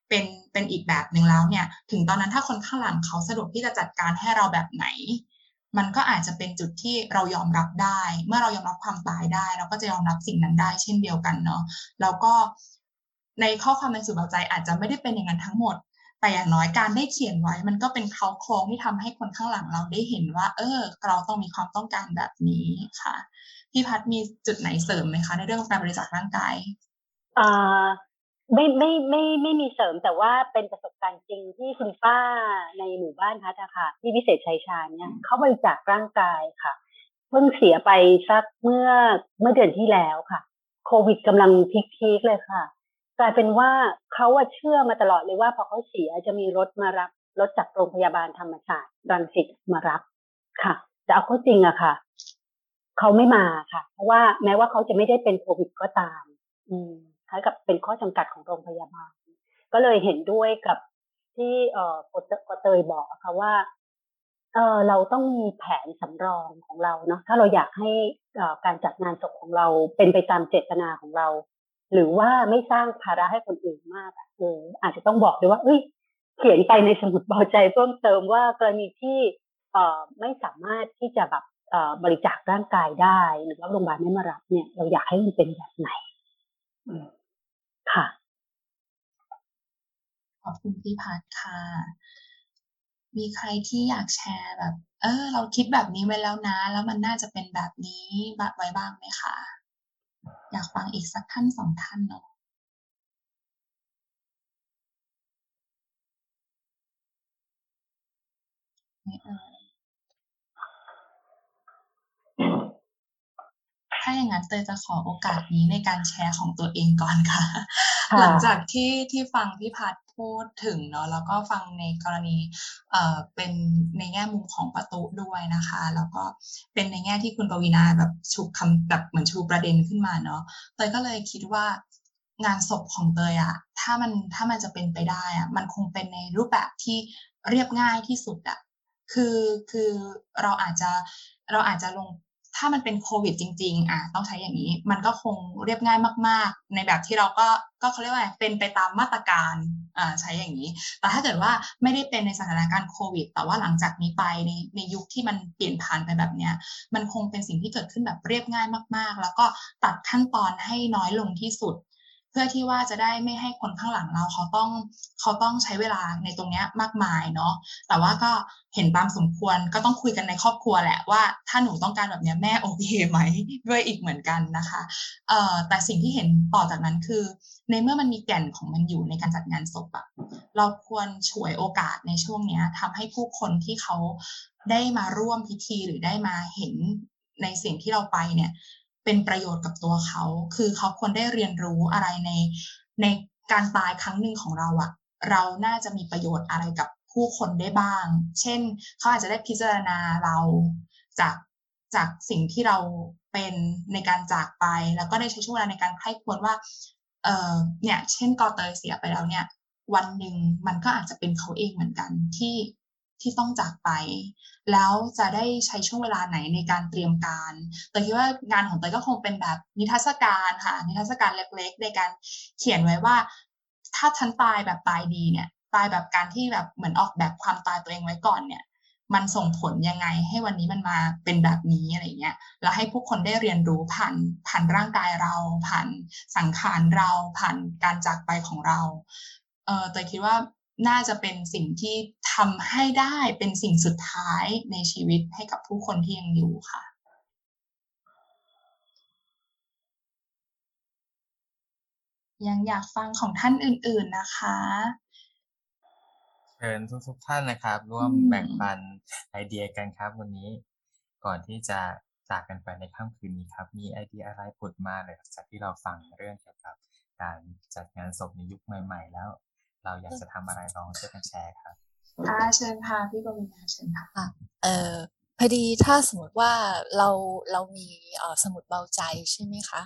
เป็นเป็นอีกแบบหนึ่งแล้วเนี่ย ถึงตอนนั้นถ้าคนข้างหลังเขาสะดวกที่จะจัดการให้เราแบบไหน มันก็อาจจะเป็นจุดที่เรายอมรับได้ เมื่อเรายอมรับความตายได้ เราก็จะยอมรับสิ่งนั้นได้ เช่นเดียวกันเนาะแล้วก็ในข้อความในสู่เบาใจอาจจะไม่ได้เป็นอย่างนั้นทั้งหมด แต่อย่างน้อยการได้เขียนไว้มันก็เป็นเขาโครงที่ทำให้คนข้างหลังเราได้เห็นว่า เออ เราต้องมีความต้องการแบบนี้ค่ะพี่พัดมีจุดไหนเสริมไหมคะ ในเรื่องของการบริจาคร่างกายอ่าไม่ไม่ไม่ไม่มีเสริมแต่ว่าเป็นประสบการณ์จริงที่คุณป้าในหมู่บ้านพัทค่ะที่วิเศษชัยชาญเนี่ยเขาบริจาคร่างกายค่ะเพิ่งเสียไปสักเมื่อเมื่อเดือนที่แล้วค่ะ โควิดกำลังพีคๆเลยค่ะก ลายเป็นว่าเขาเชื่อมาตลอดเลยว่าพอเขาเสียจะมีรถมารับรถจากโรงพยาบาลธรรมศาสตร์รังสิตมารับค่ะแต่เอาเขาจริงอะค่ะเขาไม่มาค่ะ เพราะว่าแม้ว่าเขาจะไม่ได้เป็นโควิดก็ตาม อืมคล้ายกับเป็นข้อจำกัดของโรงพยาบาล ก็เลยเห็นด้วยกับที่เอ่อกเตยบอกค่ะว่าเออเราต้องมีแผนสำรองของเราเนาะถ้าเราอยากให้การจัดงานศพของเราเป็นไปตามเจตนาของเรา หรือว่าไม่สร้างภาระให้คนอื่นมากเอออาจจะต้องบอกด้วยว่าเอ้ยเขียนไปในสมุดเบาใจเพิ่มเติมว่ากรณีที่เอ่อไม่สามารถที่จะแบบเอ่อบริจาคร่างกายได้ หรือว่าโรงพยาบาลไม่มารับเนี่ย เราอยากให้มันเป็นแบบไหนค่ะขอบคุณพี่พัดค่ะ มีใครที่อยากแชร์แบบ เออ เราคิดแบบนี้ไว้แล้วนะ แล้วมันน่าจะเป็นแบบนี้ไว้บ้างไหมคะ อยากฟังอีกสักท่านสองท่านเนาะไม่เออถ้าอย่างนั้นเตยจะขอโอกาสนี้ในการแชร์ของตัวเองก่อนค่ะ หลังจากที่ที่ฟังพี่พัด พูดถึงเนาะแล้วก็ฟังในกรณีเอ่อเป็นในแง่มุมของประตูด้วยนะคะ แล้วก็เป็นในแง่ที่คุณปวีนาแบบชูคำแบบเหมือนชูประเด็นขึ้นมาเนาะเตยก็เลยคิดว่างานศพของเตยอะถ้ามันถ้ามันจะเป็นไปได้อะมันคงเป็นในรูปแบบที่เรียบง่ายที่สุดอะคือคือเราอาจจะเราอาจจะลง ถ้ามันเป็นโควิดจริง ๆ อะต้องใช้อย่างนี้ มันก็คงเรียบง่ายมาก ๆ ในแบบที่เราก็ก็เขาเรียกว่าเป็นไปตามมาตรการอ่าใช้อย่างนี้ แต่ถ้าเกิดว่าไม่ได้เป็นในสถานการณ์โควิด แต่ว่าหลังจากนี้ไปในในยุคที่มันเปลี่ยนผ่านไปแบบเนี้ย มันคงเป็นสิ่งที่เกิดขึ้นแบบเรียบง่ายมาก ๆ แล้วก็ตัดขั้นตอนให้น้อยลงที่สุด เพื่อที่ว่าจะได้ไม่ให้คนข้างหลังเราเขาต้องเขาต้องใช้เวลาในตรงนี้มากมายเนาะแต่ว่าก็เห็นตามสมควรก็ต้องคุยกันในครอบครัวแหละว่า ถ้าหนูต้องการแบบนี้แม่โอเคไหมด้วยอีกเหมือนกันนะคะเอ่อแต่สิ่งที่เห็นต่อจากนั้นคือ ในเมื่อมันมีแก่นของมันอยู่ในการจัดงานศพอะเราควรฉวยโอกาสในช่วงนี้ทำให้ผู้คนที่เขาได้มาร่วมพิธีหรือได้มาเห็นในสิ่งที่เราไปเนี่ย เป็นประโยชน์กับตัวเขา คือเขาควรได้เรียนรู้อะไรในในการตายครั้งหนึ่งของเราอะเราน่าจะมีประโยชน์อะไรกับผู้คนได้บ้าง เช่น เขาอาจจะได้พิจารณาเราจากจากสิ่งที่เราเป็นในการจากไป แล้วก็ได้ใช้ช่วงเวลาในการใคร่ควรว่า เออเนี่ย เช่นกอเตยเสียไปแล้วเนี่ย วันหนึ่งมันก็อาจจะเป็นเขาเองเหมือนกันที่ ที่ต้องจากไป แล้วจะได้ใช้ช่วงเวลาไหนในการเตรียมการแต่คิดว่างานของเตยก็คงเป็นแบบนิทรรศการค่ะ นิทรรศการเล็กๆ ในการเขียนไว้ว่า ถ้าฉันตายแบบตายดีเนี่ย ตายแบบการที่แบบเหมือนออกแบบความตายตัวเองไว้ก่อนเนี่ยมันส่งผลยังไงให้วันนี้มันมาเป็นแบบนี้อะไรเงี้ย แล้วให้ผู้คนได้เรียนรู้ผ่านผ่านร่างกายเรา ผ่านสังขารเรา ผ่านการจากไปของเรา เออแต่คิดว่า น่าจะเป็นสิ่งที่ทำให้ได้เป็นสิ่งสุดท้ายในชีวิตให้กับผู้คนที่ยังอยู่ค่ะ ยังอยากฟังของท่านอื่น ๆนะคะเชิญทุกๆท่านนะครับ ร่วมแบ่งปันไอเดียกันครับ วันนี้ก่อนที่จะจากกันไปในค่ำคืนนี้ครับ มีไอเดียอะไรผุดมาเลยจากที่เราฟังเรื่องเกี่ยวกับการจัดงานศพในยุคใหม่ ๆ แล้ว เราอยากจะทำอะไรลองช่วยกันแชร์ครับอ่าเชิญค่ะพี่กวินาเชิญค่ะเออพอดีถ้าสมมติว่าเราเรามีเออสมุดเบาใจใช่ไหมคะ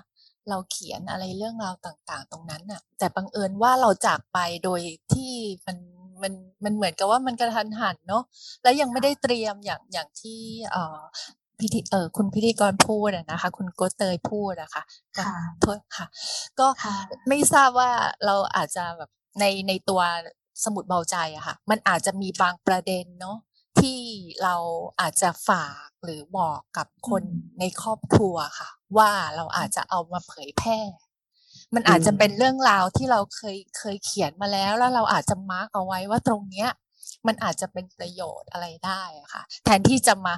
เราเขียนอะไรเรื่องราวต่าง ๆ ตรงนั้นน่ะ แต่บังเอิญว่าเราจากไปโดยที่มันมันมันเหมือนกับว่ามันกระทันหันเนาะแล้วยังไม่ได้เตรียมอย่างอย่างที่เออพิธีเออคุณพิธีกรพูดนะคะ คุณโกเตยพูดนะคะค่ะโทษค่ะ ก็ไม่ทราบว่าเราอาจจะแบบ ในในตัวสมุดเบาใจอะค่ะ มันอาจจะมีบางประเด็นเนาะที่เราอาจจะฝากหรือบอกกับคนในครอบครัวค่ะ ว่าเราอาจจะเอามาเผยแพร่ มันอาจจะเป็นเรื่องราวที่เราเคยเคยเขียนมาแล้ว แล้วเราอาจจะมาร์กเอาไว้ว่าตรงเนี้ย มันอาจจะเป็นประโยชน์อะไรได้ค่ะ แทนที่จะมา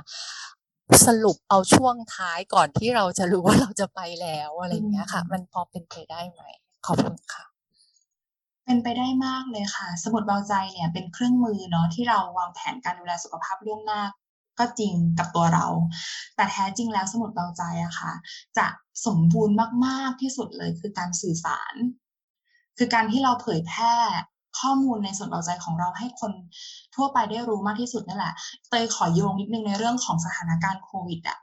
สรุปเอาช่วงท้ายก่อนที่เราจะรู้ว่าเราจะไปแล้วอะไรเงี้ยค่ะ มันพอเป็นไปได้ไหมขอบคุณค่ะ เป็นไปได้มากเลยค่ะ สมุดเบาใจเนี่ยเป็นเครื่องมือเนาะที่เราวางแผนการดูแลสุขภาพล่วงหน้าก็จริงกับตัวเรา แต่แท้จริงแล้วสมุดเบาใจอะค่ะ จะสมบูรณ์มากๆที่สุดเลยคือการสื่อสาร คือการที่เราเผยแพร่ข้อมูลในส่วนเบาใจของเราให้คนทั่วไปได้รู้มากที่สุดนั่นแหละ เตยขอโยงนิดนึงในเรื่องของสถานการณ์โควิดอะ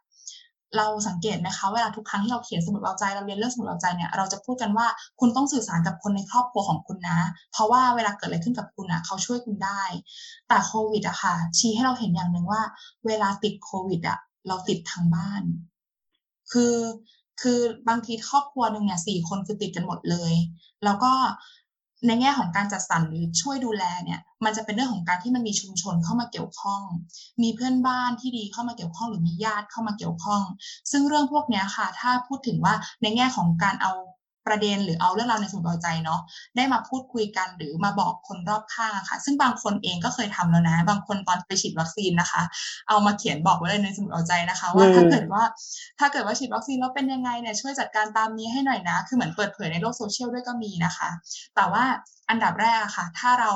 เราสังเกตไหมคะเวลาทุกครั้งที่เราเขียนสมุดเอาใจเราเรียนเรื่องสมุดเอาใจเนี่ยเราจะพูดกันว่าคุณต้องสื่อสารกับคนในครอบครัวของคุณนะ เพราะว่าเวลาเกิดอะไรขึ้นกับคุณอะเขาช่วยคุณได้ แต่โควิดอะค่ะ ชี้ให้เราเห็นอย่างหนึ่งว่า เวลาติดโควิดอะเราติดทางบ้าน คือคือบางทีครอบครัวหนึ่งเนี่ยสี่คนคือติดกันหมดเลย แล้วก็ ในแง่ของการจัดสรรหรือช่วยดูแลเนี่ย มันจะเป็นเรื่องของการที่มันมีชุมชนเข้ามาเกี่ยวข้อง มีเพื่อนบ้านที่ดีเข้ามาเกี่ยวข้องหรือมีญาติเข้ามาเกี่ยวข้อง ซึ่งเรื่องพวกนี้ค่ะ ถ้าพูดถึงว่าในแง่ของการเอา ประเด็นหรือเอาเรื่องราวในสมุดเบาใจเนาะได้มาพูดคุยกันหรือมาบอกคนรอบข้างค่ะ ซึ่งบางคนเองก็เคยทำแล้วนะ บางคนตอนไปฉีดวัคซีนนะคะ เอามาเขียนบอกไว้เลยในสมุดเบาใจนะคะ ว่าถ้าเกิดว่าถ้าเกิดว่าฉีดวัคซีนแล้วเป็นยังไงเนี่ยช่วยจัดการตามนี้ให้หน่อยนะ คือเหมือนเปิดเผยในโลกโซเชียลด้วยก็มีนะคะ แต่ว่าอันดับแรกค่ะ ถ้าเรา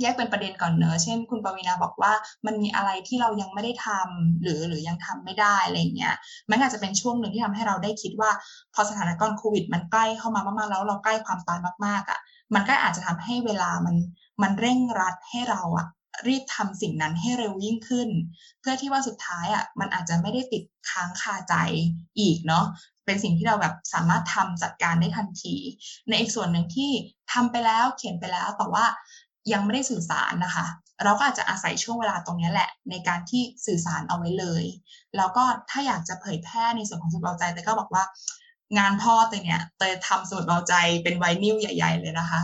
แยกเป็นประเด็นก่อนเนอะเช่น คุณปวีนาบอกว่ามันมีอะไรที่เรายังไม่ได้ทำหรือหรือยังทำไม่ได้อะไรเงี้ยมันอาจจะเป็นช่วงหนึ่งที่ทำให้เราได้คิดว่า พอสถานการณ์โควิด มันใกล้เข้ามามากๆแล้วเราใกล้ความตายมากๆอะ่ะ มันก็อาจจะทำให้เวลามันมันเร่งรัดให้เราอะ่ะรีบทำสิ่งนั้นให้เร็วยิ่งขึ้น เพื่อที่ว่าสุดท้ายอะ่ะมันอาจจะไม่ได้ติดค้างคาใจอีกเนาะเป็นสิ่งที่เราแบบสามารถทำจัดการได้ทันที ในอีกส่วนหนึ่งที่ทำไปแล้วเขียนไปแล้วแต่ว่า ยังไม่ได้สื่อสารนะคะ เราก็อาจจะอาศัยช่วงเวลาตรงนี้แหละ ในการที่สื่อสารเอาไว้เลย แล้วก็ถ้าอยากจะเผยแพร่ในส่วนของสมุดเบาใจแต่ก็บอกว่างานพ่อเตยเนี่ยเตยทำสมุดเบาใจเป็นไวนิลใหญ่ ๆ เลยนะคะ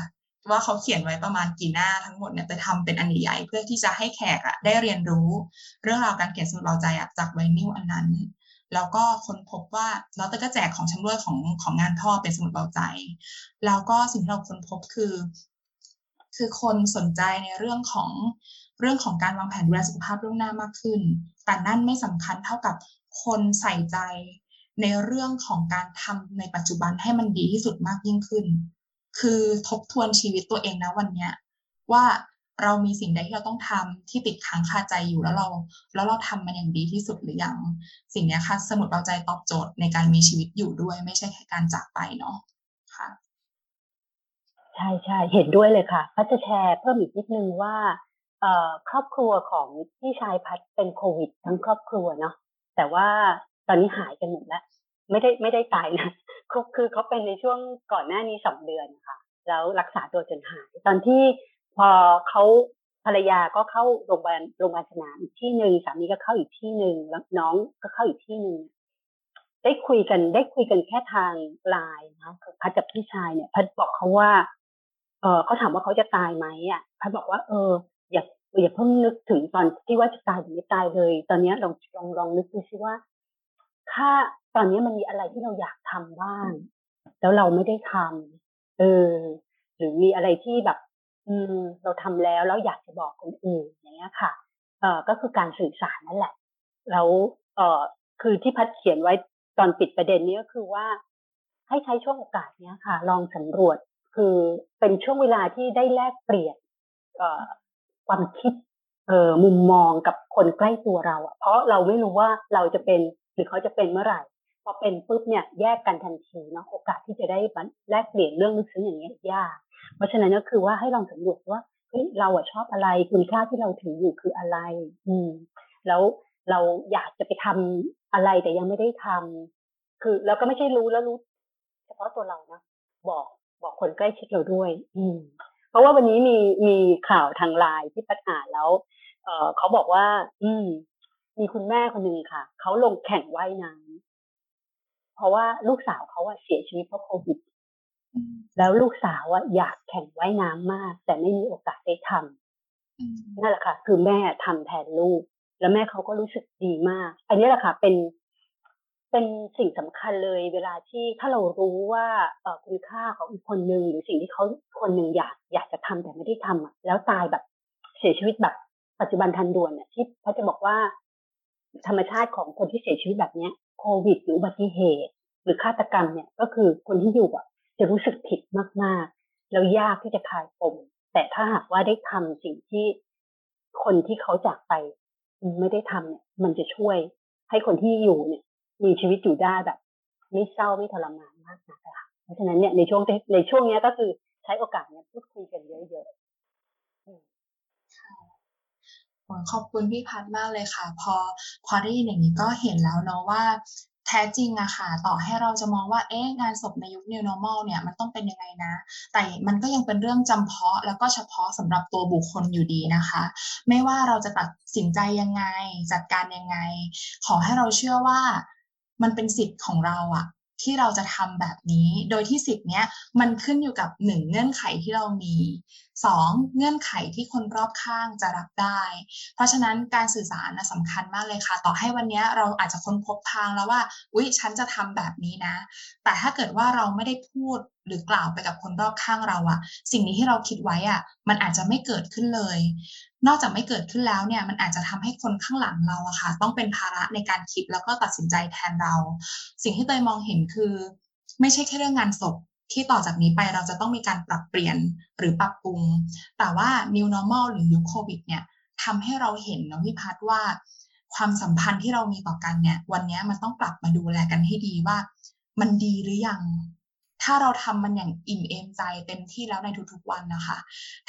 ว่าเขาเขียนไว้ประมาณกี่หน้าทั้งหมดเนี่ยแต่ทำเป็นอันใหญ่เพื่อที่จะให้แขกอะได้เรียนรู้ เรื่องราวการเขียนสมุดเบาใจจากไวนิลอันนั้นแล้วก็ค้นพบว่าแล้วเต้ก็แจกของชำร่วยของของงานพ่อเป็นสมุดเบาใจ แล้วก็สิ่งที่เราค้นพบคือ คือคนสนใจในเรื่องของเรื่องของการวางแผนดูแลสุขภาพล่วงหน้ามากขึ้น แต่นั่นไม่สำคัญเท่ากับคนใส่ใจในเรื่องของการทำในปัจจุบันให้มันดีที่สุดมากยิ่งขึ้น คือทบทวนชีวิตตัวเองนะวันเนี้ยว่าเรามีสิ่งใดที่เราต้องทำที่ติดค้างคาใจอยู่แล้วเรา แล้วเราทำมันอย่างดีที่สุดหรือยังสิ่งนี้ค่ะสมุดเบาใจตอบโจทย์ในการมีชีวิตอยู่ด้วย ไม่ใช่แค่การจากไปเนาะค่ะ ใช่ใช่เห็นด้วยเลยค่ะ พัชจะแชร์เพิ่มอีกนิดนึงว่าเออครอบครัวของพี่ชายพัดเป็นโควิด ทั้งครอบครัวเนาะแต่ว่าตอนนี้หายกันหมดแล้ว ไม่ได้ไม่ได้ตายนะคือเขาเป็นในช่วงก่อนหน้านี้สองเดือนค่ะ แล้วรักษาตัวจนหาย ตอนที่พอเขาภรรยาก็เข้าโรงพยาบาลโรงพยาบาลสนามอีกที่หนึ่งสามีก็เข้าอีกที่หนึ่งแล้วน้องก็เข้าอีกที่หนึ่งได้คุยกันได้คุยกันแค่ทางไลน์นะพัดกับพี่ชายเนี่ย พัดบอกเขาว่า ออเขาถามว่าเขาจะตายไหมอะพัดบอกว่า เออ อย่าอย่าเพิ่งนึกถึงตอนที่ว่าจะตายหรือไม่ตายเลย ตอนนี้ลองลองลองนึกดูซิว่า ถ้าตอนนี้มันมีอะไรที่เราอยากทำบ้าง แล้วเราไม่ได้ทำเออ หรือมีอะไรที่แบบ อืม เราทำแล้วแล้วอยากจะบอกคนอื่นอย่างเงี้ยค่ะ เอ่อก็คือการสื่อสารนั่นแหละ แล้วเอ่อคือที่พัดเขียนไว้ตอนปิดประเด็นนี้ก็คือว่าให้ใช้ช่วงโอกาสเนี้ยค่ะ ลองสำรวจ คือเป็นช่วงเวลาที่ได้แลกเปลี่ยนความคิดเออมุมมองกับคนใกล้ตัวเราอะเพราะเราไม่รู้ว่าเราจะเป็นหรือเขาจะเป็นเมื่อไหร่พอเป็นปุ๊บเนี่ยแยกกันทันทีเนาะโอกาสที่จะได้แลกเปลี่ยนเรื่องลึกซึ้งอย่างเงี้ยยาก เพราะฉะนั้นก็คือว่าให้ลองสำรวจว่าเฮ้ยเราอะชอบอะไรคุณค่าที่เราถืออยู่คืออะไร อืม แล้วเราอยากจะไปทำอะไรแต่ยังไม่ได้ทำคือเราก็ไม่ใช่รู้แล้วรู้ เฉพาะตัวเรานะบอก บอกคนใกล้ชิดเราด้วย อืม เพราะว่าวันนี้มีมีข่าวทางไลน์ที่พัดอ่านแล้ว เออเขาบอกว่า อืม มีคุณแม่คนหนึ่งค่ะเขาลงแข่งว่ายน้ำเพราะว่าลูกสาวเขาอะเสียชีวิตเพราะโควิดแล้วลูกสาวอะอยากแข่งว่ายน้ำมาก แต่ไม่มีโอกาสได้ทำนั่นแหละค่ะ คือแม่ทำแทนลูก แล้วแม่เขาก็รู้สึกดีมาก อันนี้แหละค่ะ เป็น เป็นสิ่งสำคัญเลยเวลาที่ถ้าเรารู้ว่าคุณค่าของอีกคนหนึ่งหรือสิ่งที่เขาคนหนึ่งอยากอยากจะทำแต่ไม่ได้ทำอะแล้วตายแบบเสียชีวิตแบบปัจจุบันทันด่วนเนี่ยที่เขาจะบอกว่า ธรรมชาติของคนที่เสียชีวิตแบบเนี้ยโควิดหรืออุบัติเหตุ หรือฆาตกรรมเนี่ยก็คือคนที่อยู่อะ จะรู้สึกผิดมากๆ แล้วยากที่จะคลายปมแต่ถ้าหากว่าได้ทำสิ่งที่คนที่เขาจากไป ไม่ได้ทำเนี่ยมันจะช่วยให้คนที่อยู่เนี่ย มีชีวิตอยู่ได้แบบ ไม่เศร้าไม่ทรมานมากนะคะเพราะฉะนั้นเนี่ยในช่วงในช่วงนี้ก็คือใช้โอกาสเนี้ยพูดคุยกันเยอะๆขอบคุณพี่พัดมากเลยค่ะ พอพอได้ยินอย่างนี้ก็เห็นแล้วเนาะว่าแท้จริงอะค่ะ ต่อให้เราจะมองว่า เอ๊ะ งานศพในยุค New Normal เนี่ย มันต้องเป็นยังไงนะ แต่มันก็ยังเป็นเรื่องจำเพาะ แล้วก็เฉพาะสำหรับตัวบุคคลอยู่ดีนะคะ ไม่ว่าเราจะตัดสินใจยังไง จัดการยังไง ขอให้เราเชื่อว่า มันเป็นสิทธิ์ของเราอะที่เราจะทำแบบนี้ โดยที่สิทธิ์เนี้ยมันขึ้นอยู่กับหนึ่งเงื่อนไขที่เรามีสองเงื่อนไขที่คนรอบข้างจะรับได้ เพราะฉะนั้นการสื่อสารนะสำคัญมากเลยค่ะ ต่อให้วันนี้เราอาจจะค้นพบทางแล้วว่าอุ๊ยฉันจะทำแบบนี้นะ แต่ถ้าเกิดว่าเราไม่ได้พูดหรือกล่าวไปกับคนรอบข้างเราอะสิ่งนี้ที่เราคิดไว้อะมันอาจจะไม่เกิดขึ้นเลย นอกจากไม่เกิดขึ้นแล้วเนี่ยมันอาจจะทำให้คนข้างหลังเราอะค่ะต้องเป็นภาระในการคิดแล้วก็ตัดสินใจแทนเรา สิ่งที่เตยมองเห็นคือ ไม่ใช่แค่เรื่องงานศพที่ต่อจากนี้ไปเราจะต้องมีการปรับเปลี่ยนหรือปรับปรุง แต่ว่า new normal หรือยุคโควิดเนี่ยทำให้เราเห็นนะพี่พัดว่า ความสัมพันธ์ที่เรามีต่อกันเนี่ย วันนี้มันต้องกลับมาดูแลกันให้ดีว่า มันดีหรือยัง ถ้าเราทำมันอย่างอิ่มเอมใจเต็มที่แล้วในทุกๆวันนะคะ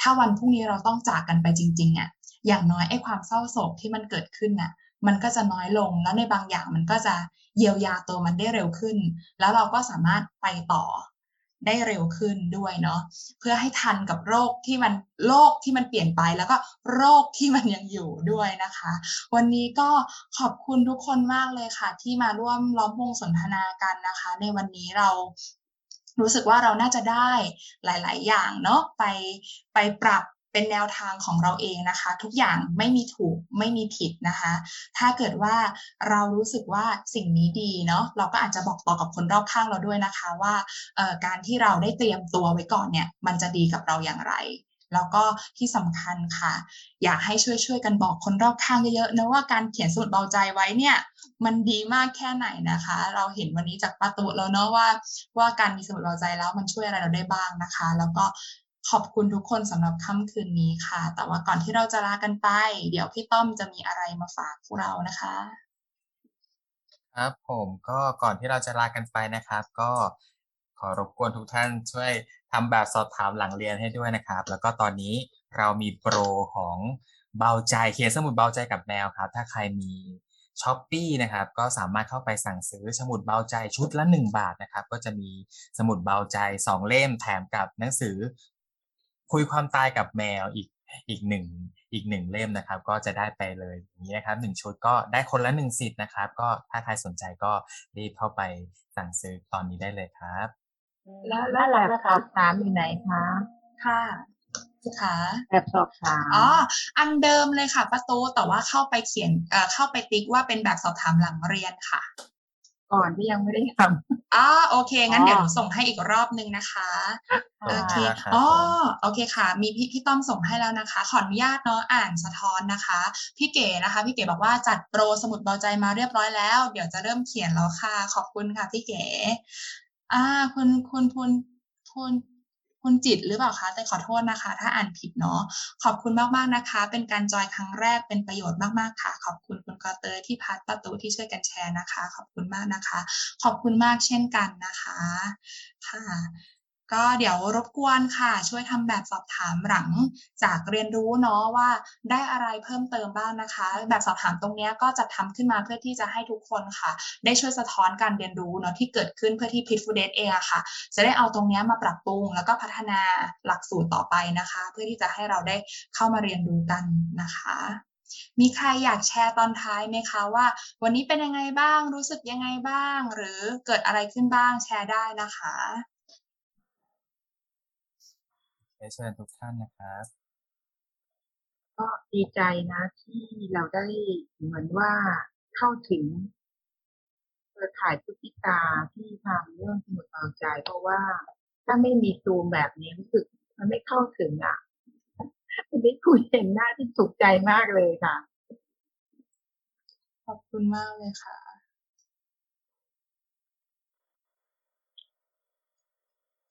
ถ้าวันพรุ่งนี้เราต้องจากกันไปจริงๆอะอย่างน้อยไอ้ความเศร้าโศกที่มันเกิดขึ้นน่ะมันก็จะน้อยลงแล้วในบางอย่างมันก็จะเยียวยาตัวมันได้เร็วขึ้น แล้วเราก็สามารถไปต่อได้เร็วขึ้นด้วยเนาะเพื่อให้ทันกับโรคที่มันโรคที่มันเปลี่ยนไปแล้วก็โรคที่มันยังอยู่ด้วยนะคะ วันนี้ก็ขอบคุณทุกคนมากเลยค่ะ ที่มาร่วมล้อมวงสนทนากันนะคะ ในวันนี้เรา รู้สึกว่าเราน่าจะได้หลาย ๆ อย่างเนาะไปไปปรับเป็นแนวทางของเราเองนะคะ ทุกอย่างไม่มีถูกไม่มีผิดนะคะ ถ้าเกิดว่าเรารู้สึกว่าสิ่งนี้ดีเนาะเราก็อาจจะบอกต่อกับคนรอบข้างเราด้วยนะคะว่าการที่เราได้เตรียมตัวไว้ก่อนเนี่ยมันจะดีกับเราอย่างไร แล้วก็ที่สำคัญค่ะ อยากให้ช่วยช่วยกันบอกคนรอบข้างเยอะๆนะว่าการเขียนสมุดเบาใจไว้เนี่ย มันดีมากแค่ไหนนะคะ เราเห็นวันนี้จากประตูแล้วเนาะว่า ว่าการมีสมุดเบาใจแล้วมันช่วยอะไรเราได้บ้างนะคะ แล้วก็ขอบคุณทุกคนสำหรับค่ำคืนนี้ค่ะ แต่ว่าก่อนที่เราจะลากันไป เดี๋ยวพี่ต้อมจะมีอะไรมาฝากพวกเรานะคะ ครับผมก็ก่อนที่เราจะลากันไปนะครับ ก็ขอรบกวนทุกท่านช่วย ทำแบบสอบถามหลังเรียนให้ด้วยนะครับ แล้วก็ตอนนี้เรามีโปรของเบาใจเขียนสมุดเบาใจกับแมวครับ ถ้าใครมีช้อปปีนะครับก็สามารถเข้าไปสั่งซื้อสมุดเบาใจชุดละ 1 บาทนะครับ ก็จะมีสมุดเบาใจ 2 เล่มแถมกับหนังสือ คุยความตายกับแมวอีกอีกหนึ่งอีกหนึ่งเล่มนะครับ ก็จะได้ไปเลยอย่างนี้นะครับหนึ่งชุดก็ได้คนละหนึ่งสิทธิ์นะครับ ก็ถ้าใครสนใจก็รีบเข้าไปสั่งซื้อตอนนี้ได้เลยครับ แล้วแล้วแบบสอบถามอยู่ไหนคะค่ะค่ะแบบสอบถามอ๋ออันเดิมเลยค่ะประตูแต่ว่าเข้าไปเขียนเอ่อเข้าไปติ๊กว่าเป็นแบบสอบถามหลังเรียนค่ะ ก่อนที่ยังไม่ได้ทำอ๋อโอเค งั้นเดี๋ยวส่งให้อีกรอบนึงนะคะโอเคอ๋อโอเคค่ะ มีพี่พี่ต้อมส่งให้แล้วนะคะ ขออนุญาตเนาะอ่านสะท้อนนะคะ พี่เก๋นะคะ พี่เก๋บอกว่าจัดโปรสมุดเบาใจมาเรียบร้อยแล้ว เดี๋ยวจะเริ่มเขียนแล้วค่ะ ขอบคุณค่ะพี่เก๋ อ่าคุณคุณคุณคุณคุณจิตหรือเปล่าคะ แต่ขอโทษนะคะ ถ้าอ่านผิดเนาะ ขอบคุณมากๆนะคะ เป็นการจอยครั้งแรกเป็นประโยชน์มากๆค่ะ ขอบคุณคุณกอเตอร์ที่พัดประตูที่ช่วยกันแชร์นะคะ ขอบคุณมากนะคะ ขอบคุณมากเช่นกันนะคะ ค่ะ ก็เดี๋ยวรบกวนค่ะ ช่วยทำแบบสอบถามหลังจากเรียนรู้เนาะว่าได้อะไรเพิ่มเติมบ้างนะคะ แบบสอบถามตรงนี้ก็จะทำขึ้นมาเพื่อที่จะให้ทุกคนค่ะ ได้ช่วยสะท้อนการเรียนรู้เนาะที่เกิดขึ้นเพื่อที่พิทฟูเดตเองอะค่ะ จะได้เอาตรงนี้มาปรับปรุง แล้วก็พัฒนาหลักสูตรต่อไปนะคะ เพื่อที่จะให้เราได้เข้ามาเรียนรู้กันนะคะมีใครอยากแชร์ตอนท้ายไหมคะว่า วันนี้เป็นยังไงบ้างรู้สึกยังไงบ้าง หรือเกิดอะไรขึ้นบ้างแชร์ได้นะคะ เชิญทุกท่านนะครับ ก็ดีใจนะที่เราได้เหมือนว่าเข้าถึงเครือข่ายพฤติกาที่ทำเรื่องสมุดเอาใจ เพราะว่าถ้าไม่มีซูมแบบนี้รู้สึกมันไม่เข้าถึงอะวันนี้คุยเห็นหน้าที่สุขใจมากเลยค่ะ ขอบคุณมากเลยค่ะ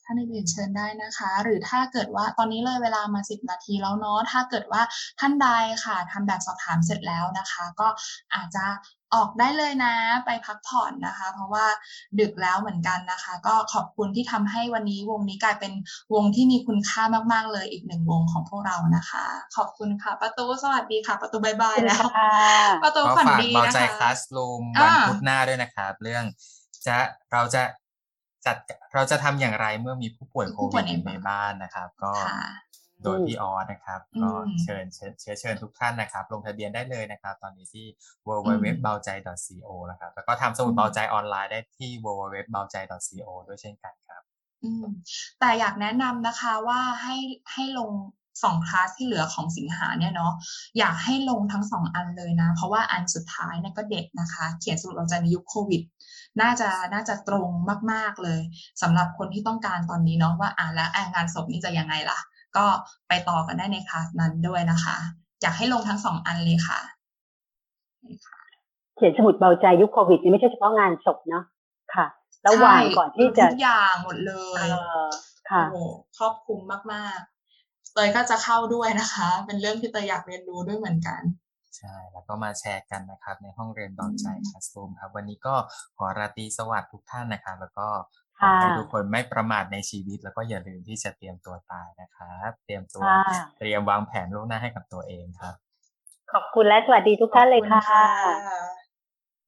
ท่านอื่นเชิญได้นะคะ หรือถ้าเกิดว่าตอนนี้เลยเวลามา 10 นาทีแล้วเนาะถ้าเกิดว่าท่านใดค่ะทำแบบสอบถามเสร็จแล้วนะคะ ก็อาจจะออกได้เลยนะไปพักผ่อนนะคะ เพราะว่าดึกแล้วเหมือนกันนะคะ ก็ขอบคุณที่ทำให้วันนี้วงนี้กลายเป็นวงที่มีคุณค่ามาก ๆ เลยอีกหนึ่งวงของพวกเรานะคะ ขอบคุณค่ะประตูสวัสดีค่ะ ประตูบายบายแล้วประตูฝันดีนะคะเบาใจคลาสรูมวันพุธหน้าด้วยนะครับ เรื่องจะเราจะ จัดเราจะทำอย่างไรเมื่อมีผู้ป่วยโควิดในบ้านนะครับ ก็โดยพี่ออสนะครับ ก็เชิญเชิญเชิญทุกท่านนะครับ ลงทะเบียนได้เลยนะครับ ตอนนี้ที่ www เบาใจ co นะครับ แล้วก็ทำสมุดเบาใจออนไลน์ได้ที่ www เบาใจ co ด้วยเช่นกันครับแต่อยากแนะนำนะคะว่าให้ให้ลงสองคลาสที่เหลือของสิงหาเนี่ยเนาะอยากให้ลงทั้งสองอันเลยนะ เพราะว่าอันสุดท้ายเนี่ยก็เด็กนะคะ เขียนสมุดเบาใจในยุคโควิด น่าจะน่าจะตรงมาก ๆเลยสำหรับคนที่ต้องการตอนนี้เนาะว่าอ่านแล้วงานศพนี่จะยังไงล่ะ ก็ไปต่อกันได้ในคลาสนั้นด้วยนะคะอยากให้ลงทั้งสองอันเลยค่ะ เขียนสมุดเบาใจยุคโควิดนี่ไม่ใช่เฉพาะงานศพเนาะค่ะ ระหว่างก่อนที่จะทุกอย่างหมดเลยค่ะโอ้ครอบคลุมมาก ๆ เตยก็จะเข้าด้วยนะคะ เป็นเรื่องที่เตยอยากเรียนรู้ด้วยเหมือนกัน ใช่ แล้วก็มาแชร์กันนะครับ ในห้องเรียนดอนใจคลาสรูมครับ วันนี้ก็ขอราตรีสวัสดิ์ทุกท่านนะครับ แล้วก็ขอให้ทุกคนไม่ประมาทในชีวิต แล้วก็อย่าลืมที่จะเตรียมตัวตายนะครับ เตรียมตัว เตรียมวางแผนล่วงหน้าให้กับตัวเองครับ ขอบคุณและสวัสดีทุกท่านเลยค่ะ